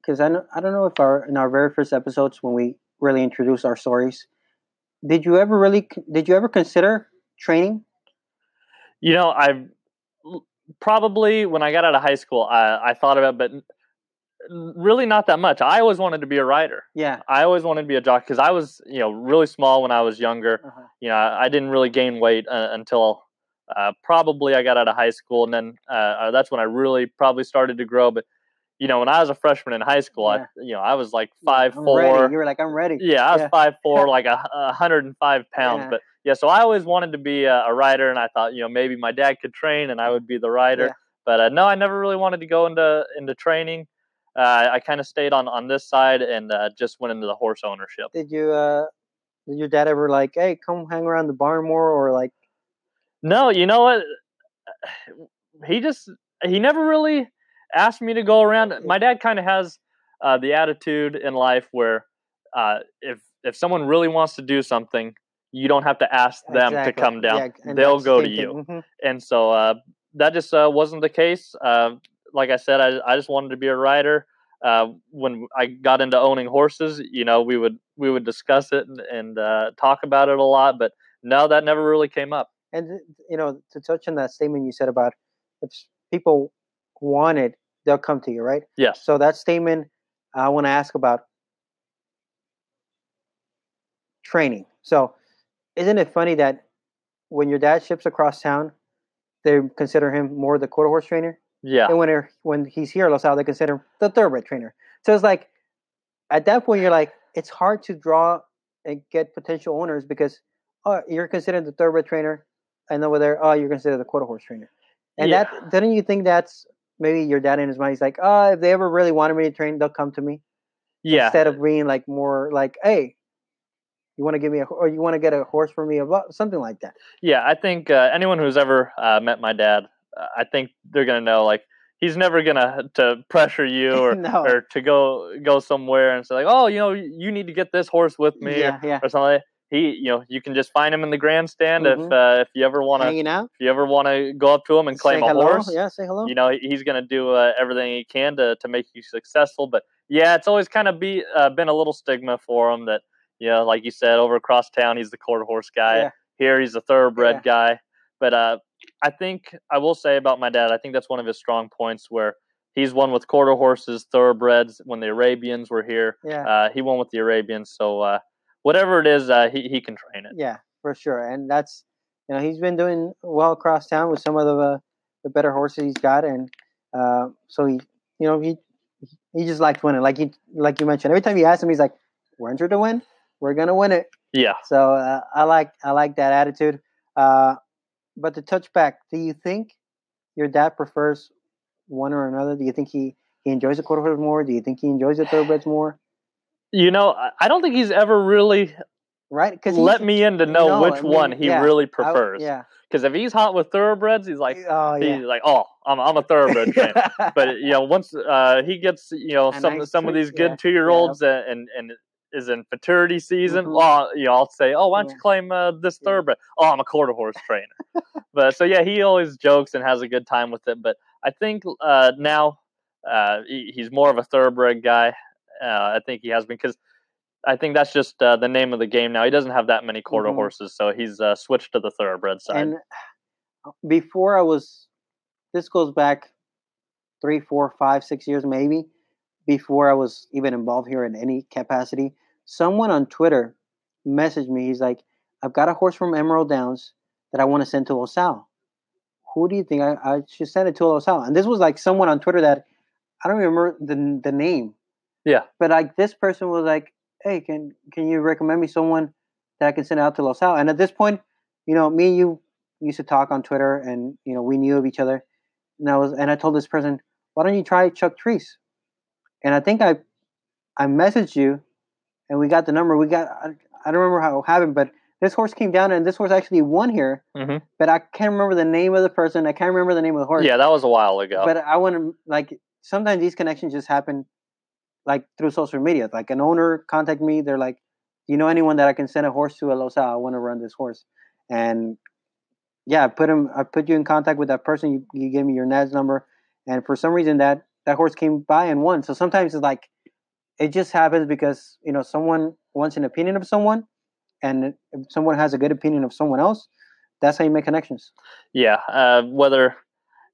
because I know, I don't know if our in our very first episodes when we really introduced our stories, did you ever really did you ever consider training? You know, I probably when I got out of high school, I, I thought about, it, but really not that much. I always wanted to be a writer. Yeah. I always wanted to be a jock because I was, you know, really small when I was younger. Uh-huh. You know, I didn't really gain weight uh, until uh, probably I got out of high school, and then uh, that's when I really probably started to grow. But you know, when I was a freshman in high school, Yeah. I, you know, I was like five I'm four. ready. You were like, I'm ready. Yeah, I was Yeah. five four, like a, a hundred and five pounds. Yeah. But yeah, so I always wanted to be a, a rider, and I thought, you know, maybe my dad could train, and I would be the rider. But uh, no, I never really wanted to go into into training. Uh, I kind of stayed on on this side and uh, just went into the horse ownership. Did you uh did your dad ever like, hey, come hang around the barn more or like No, you know what? He just he never really asked me to go around. My dad kind of has uh, the attitude in life where uh, if if someone really wants to do something, you don't have to ask them Exactly. to come down. Yeah, They'll go the to you. Mhm. And so uh, that just uh, wasn't the case. Uh, like I said, I, I just wanted to be a rider. Uh, when I got into owning horses, you know, we would we would discuss it and, and uh, talk about it a lot. But no, that never really came up. And uh, you know, to touch on that statement you said about if people want it, they'll come to you, right? Yes. So that statement, I want to ask about training. So, isn't it funny that when your dad ships across town, they consider him more the quarter horse trainer, Yeah. and when when he's here Los Al, they consider him the thoroughbred trainer. So it's like, at that point, you're like, it's hard to draw and get potential owners because oh, you're considered the thoroughbred trainer, and over there, oh, you're going to considered the quarter horse trainer. And Yeah. that didn't you think that's maybe your dad in his mind? He's like, oh, if they ever really wanted me to train, they'll come to me Yeah. instead of being like more like, hey, you want to give me a or you want to get a horse for me, or something like that. Yeah, I think uh, anyone who's ever uh, met my dad, uh, I think they're gonna know like he's never gonna to pressure you or No. or to go go somewhere and say like, oh, you know, you need to get this horse with me yeah, yeah. or, or something. He, you know, you can just find him in the grandstand Mhm. if uh, if you ever want to if you ever want to go up to him and claim say a hello. horse. Yeah, say hello. You know, he's gonna do uh, everything he can to to make you successful. But yeah, it's always kind of be uh, been a little stigma for him that you know, like you said, over across town he's the quarter horse guy Yeah. here he's a thoroughbred Yeah. guy. But uh, I think I will say about my dad, I think that's one of his strong points where he's won with quarter horses, thoroughbreds. When the Arabians were here, yeah, uh, he won with the Arabians. So uh, whatever it is, uh, he he can train it. yeah, for sure. And that's you know he's been doing well across town with some of the uh, the better horses he's got, and uh, so he you know he he just likes winning. Like you like you mentioned, every time you ask him, he's like, "We're entered to win. We're gonna win it." Yeah. So uh, I like I like that attitude. Uh, but the touchback, do you think your dad prefers one or another? Do you think he, he enjoys the quarter horse more? Do you think he enjoys the thoroughbreds more? You know, I- I don't think he's ever really Right? Because let me in to know No, which I mean, one he yeah, really I- prefers. yeah. Because if he's hot with thoroughbreds, he's like, oh yeah. he's like, oh, I'm I'm a thoroughbred trainer. But you know, once uh, he gets you know A some nice some of these good yeah, two year olds and and is in maturity season, Mhm. well, you know, I'll say, oh, why don't you claim uh, this Yeah. thoroughbred? Oh, I'm a quarter horse trainer. but so yeah, he always jokes and has a good time with it. But I think uh, now uh, he, he's more of a thoroughbred guy. Uh, I think he has been because I think that's just uh, the name of the game now. He doesn't have that many quarter Mhm. horses, so he's uh, switched to the thoroughbred side. And before I was, this goes back three, four, five, six years maybe, before I was even involved here in any capacity. Someone on Twitter messaged me. He's like, I've got a horse from Emerald Downs that I want to send to Los Al. Who do you think I, I should send it to Los Al? And this was like someone on Twitter that I don't remember the the name. Yeah. But like this person was like, Hey, can can you recommend me someone that I can send out to Los Al? And at this point, you know, me and you used to talk on Twitter and you know, we knew of each other. And I was and I told this person, Why don't you try Chuck Treece? And I think I I messaged you and we got the number. We got I, I don't remember how it happened, but this horse came down and this horse actually won here. Mhm. But I can't remember the name of the person. I can't remember the name of the horse. Yeah, that was a while ago. But I want to like sometimes these connections just happen like through social media. Like an owner contact me, they're like, you know anyone that I can send a horse to a Los Al? I want to run this horse." And yeah, I put him. I put you in contact with that person. You, you gave me your NAS number, and for some reason that that horse came by and won. So sometimes it's like it just happens because you know someone wants an opinion of someone, and if someone has a good opinion of someone else, that's how you make connections. yeah, uh, whether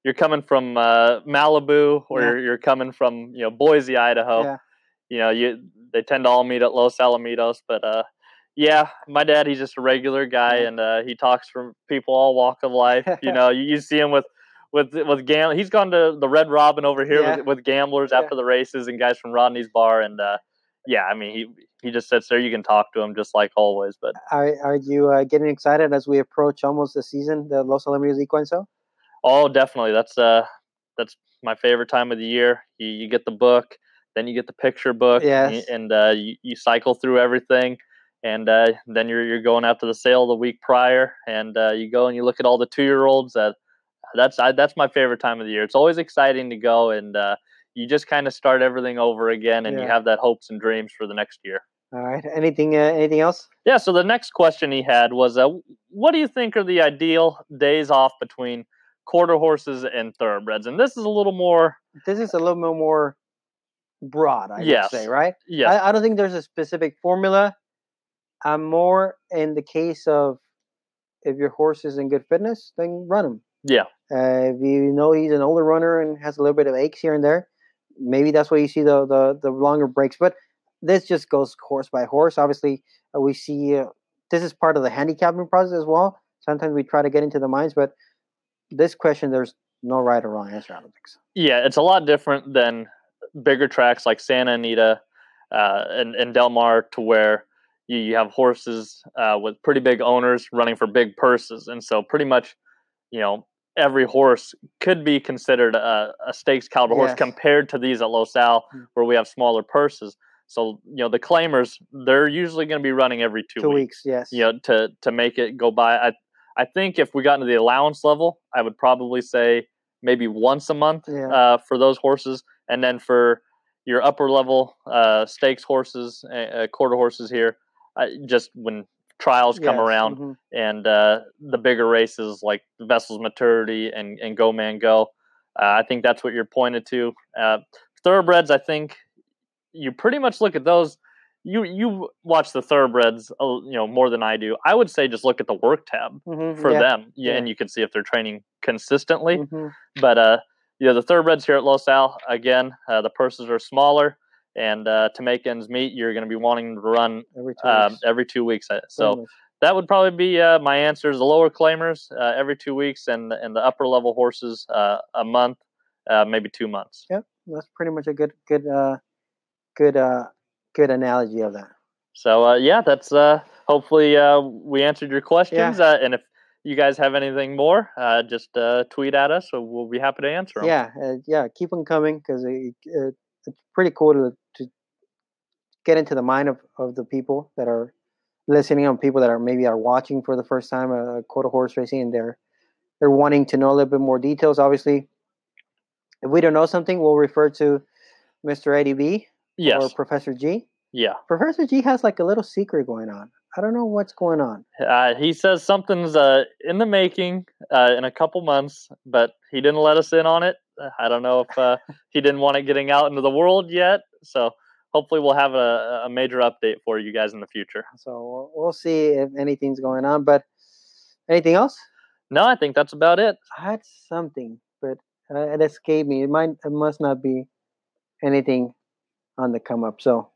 you're coming from uh, Malibu or Yeah. you're, you're coming from you know Boise, Idaho, Yeah. You know you they tend to all meet at Los Alamitos. But uh, yeah, my dad he's just a regular guy and uh, he talks from people all walk of life. you know, you, you see him with. With with gam, he's gone to the Red Robin over here Yeah. with, with gamblers Yeah. after the races and guys from Rodney's bar and uh, yeah, I mean he he just sits there. You can talk to him just like always. But Are, are you uh, getting excited as we approach almost the season, the Los Alamitos Equine Show? Oh, definitely. That's uh, that's my favorite time of the year. You, you get the book, then you get the picture book, and, Yes. and uh, you, you cycle through everything, and uh, then you're you're going out to the sale the week prior, and uh, you go and you look at all the two year olds. That that's I, that's my favorite time of the year. It's always exciting to go, and uh, you just kind of start everything over again, and you have that hopes and dreams for the next year. All right. Anything? Uh, anything else? Yeah. So the next question he had was, uh, what do you think are the ideal days off between quarter horses and thoroughbreds? And this is a little more, This is a little bit more broad, I Yes. would say, right? yeah, I, I don't think there's a specific formula. I'm more in the case of if your horse is in good fitness, then run him. yeah, Uh, if you know he's an older runner and has a little bit of aches here and there, maybe that's why you see the the, the longer breaks. But this just goes horse by horse. Obviously, uh, we see uh, this is part of the handicapping process as well. Sometimes we try to get into the minds, but this question, there's no right or wrong answer. I don't think so. yeah. It's a lot different than bigger tracks like Santa Anita uh, and, and Del Mar, to where you, you have horses uh, with pretty big owners running for big purses, and so pretty much, you know, every horse could be considered a, a stakes caliber horse compared to these at Los Al, Mm. where we have smaller purses. So you know, the claimers they're usually going to be running every two, Two weeks. weeks, yes. you know, to to make it go by. I I think if we got into the allowance level, I would probably say maybe once a month Yeah. uh, for those horses, and then for your upper level uh, stakes horses, uh, uh, quarter horses here, uh, just when trials come Yes, around mhm. and uh, the bigger races like Vessels Maturity and, and Go Man Go. Uh, I think that's what you're pointed to. Uh, thoroughbreds, I think you pretty much look at those. You you watch the thoroughbreds, you know, more than I do. I would say just look at the work tab Mhm, for yeah, them, yeah, and you can see if they're training consistently. mhm. But uh, you know, the thoroughbreds here at Los Al, again, uh, the purses are smaller, and uh, to make ends meet, you're going to be wanting to run Every two um, weeks. every two weeks. Uh, So much. that would probably be uh, my answers. The lower claimers uh, every two weeks, and and the upper level horses uh, a month, uh, maybe two months. Yeah, that's pretty much a good good uh good uh good analogy of that So uh, yeah, that's uh, hopefully uh, we answered your questions. Uh, and if you guys have anything more, uh, just uh, tweet at us, so we'll be happy to answer them. yeah uh, yeah keep them coming because it, it, it's pretty cool to, to get into the mind of, of the people that are listening on people that are maybe are watching for the first time a, quarter horse racing and they're they're wanting to know a little bit more details obviously if we don't know something we'll refer to mr eddie b Yes. or professor g yeah. professor g has like a little secret going on i don't know what's going on Uh, he says something's uh, in the making uh, in a couple months, but he didn't let us in on it. Uh, I don't know if uh, he didn't want it getting out into the world yet. So hopefully we'll have a, a major update for you guys in the future. So we'll see if anything's going on. But anything else? No, I think that's about it. I had something, but uh, it escaped me. It might, it must not be anything on the come up. So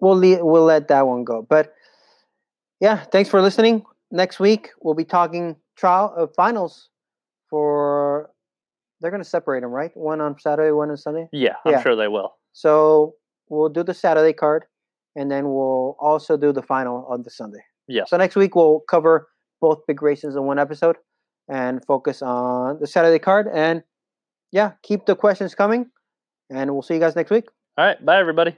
we'll le- we'll let that one go. But yeah, thanks for listening. Next week we'll be talking trial of uh, finals for. They're going to separate them, right? One on Saturday, one on Sunday. Yeah, I'm sure they will. So we'll do the Saturday card, and then we'll also do the final on the Sunday. Yeah. So next week we'll cover both big races in one episode and focus on the Saturday card. And yeah, keep the questions coming, and we'll see you guys next week. All right. Bye, everybody.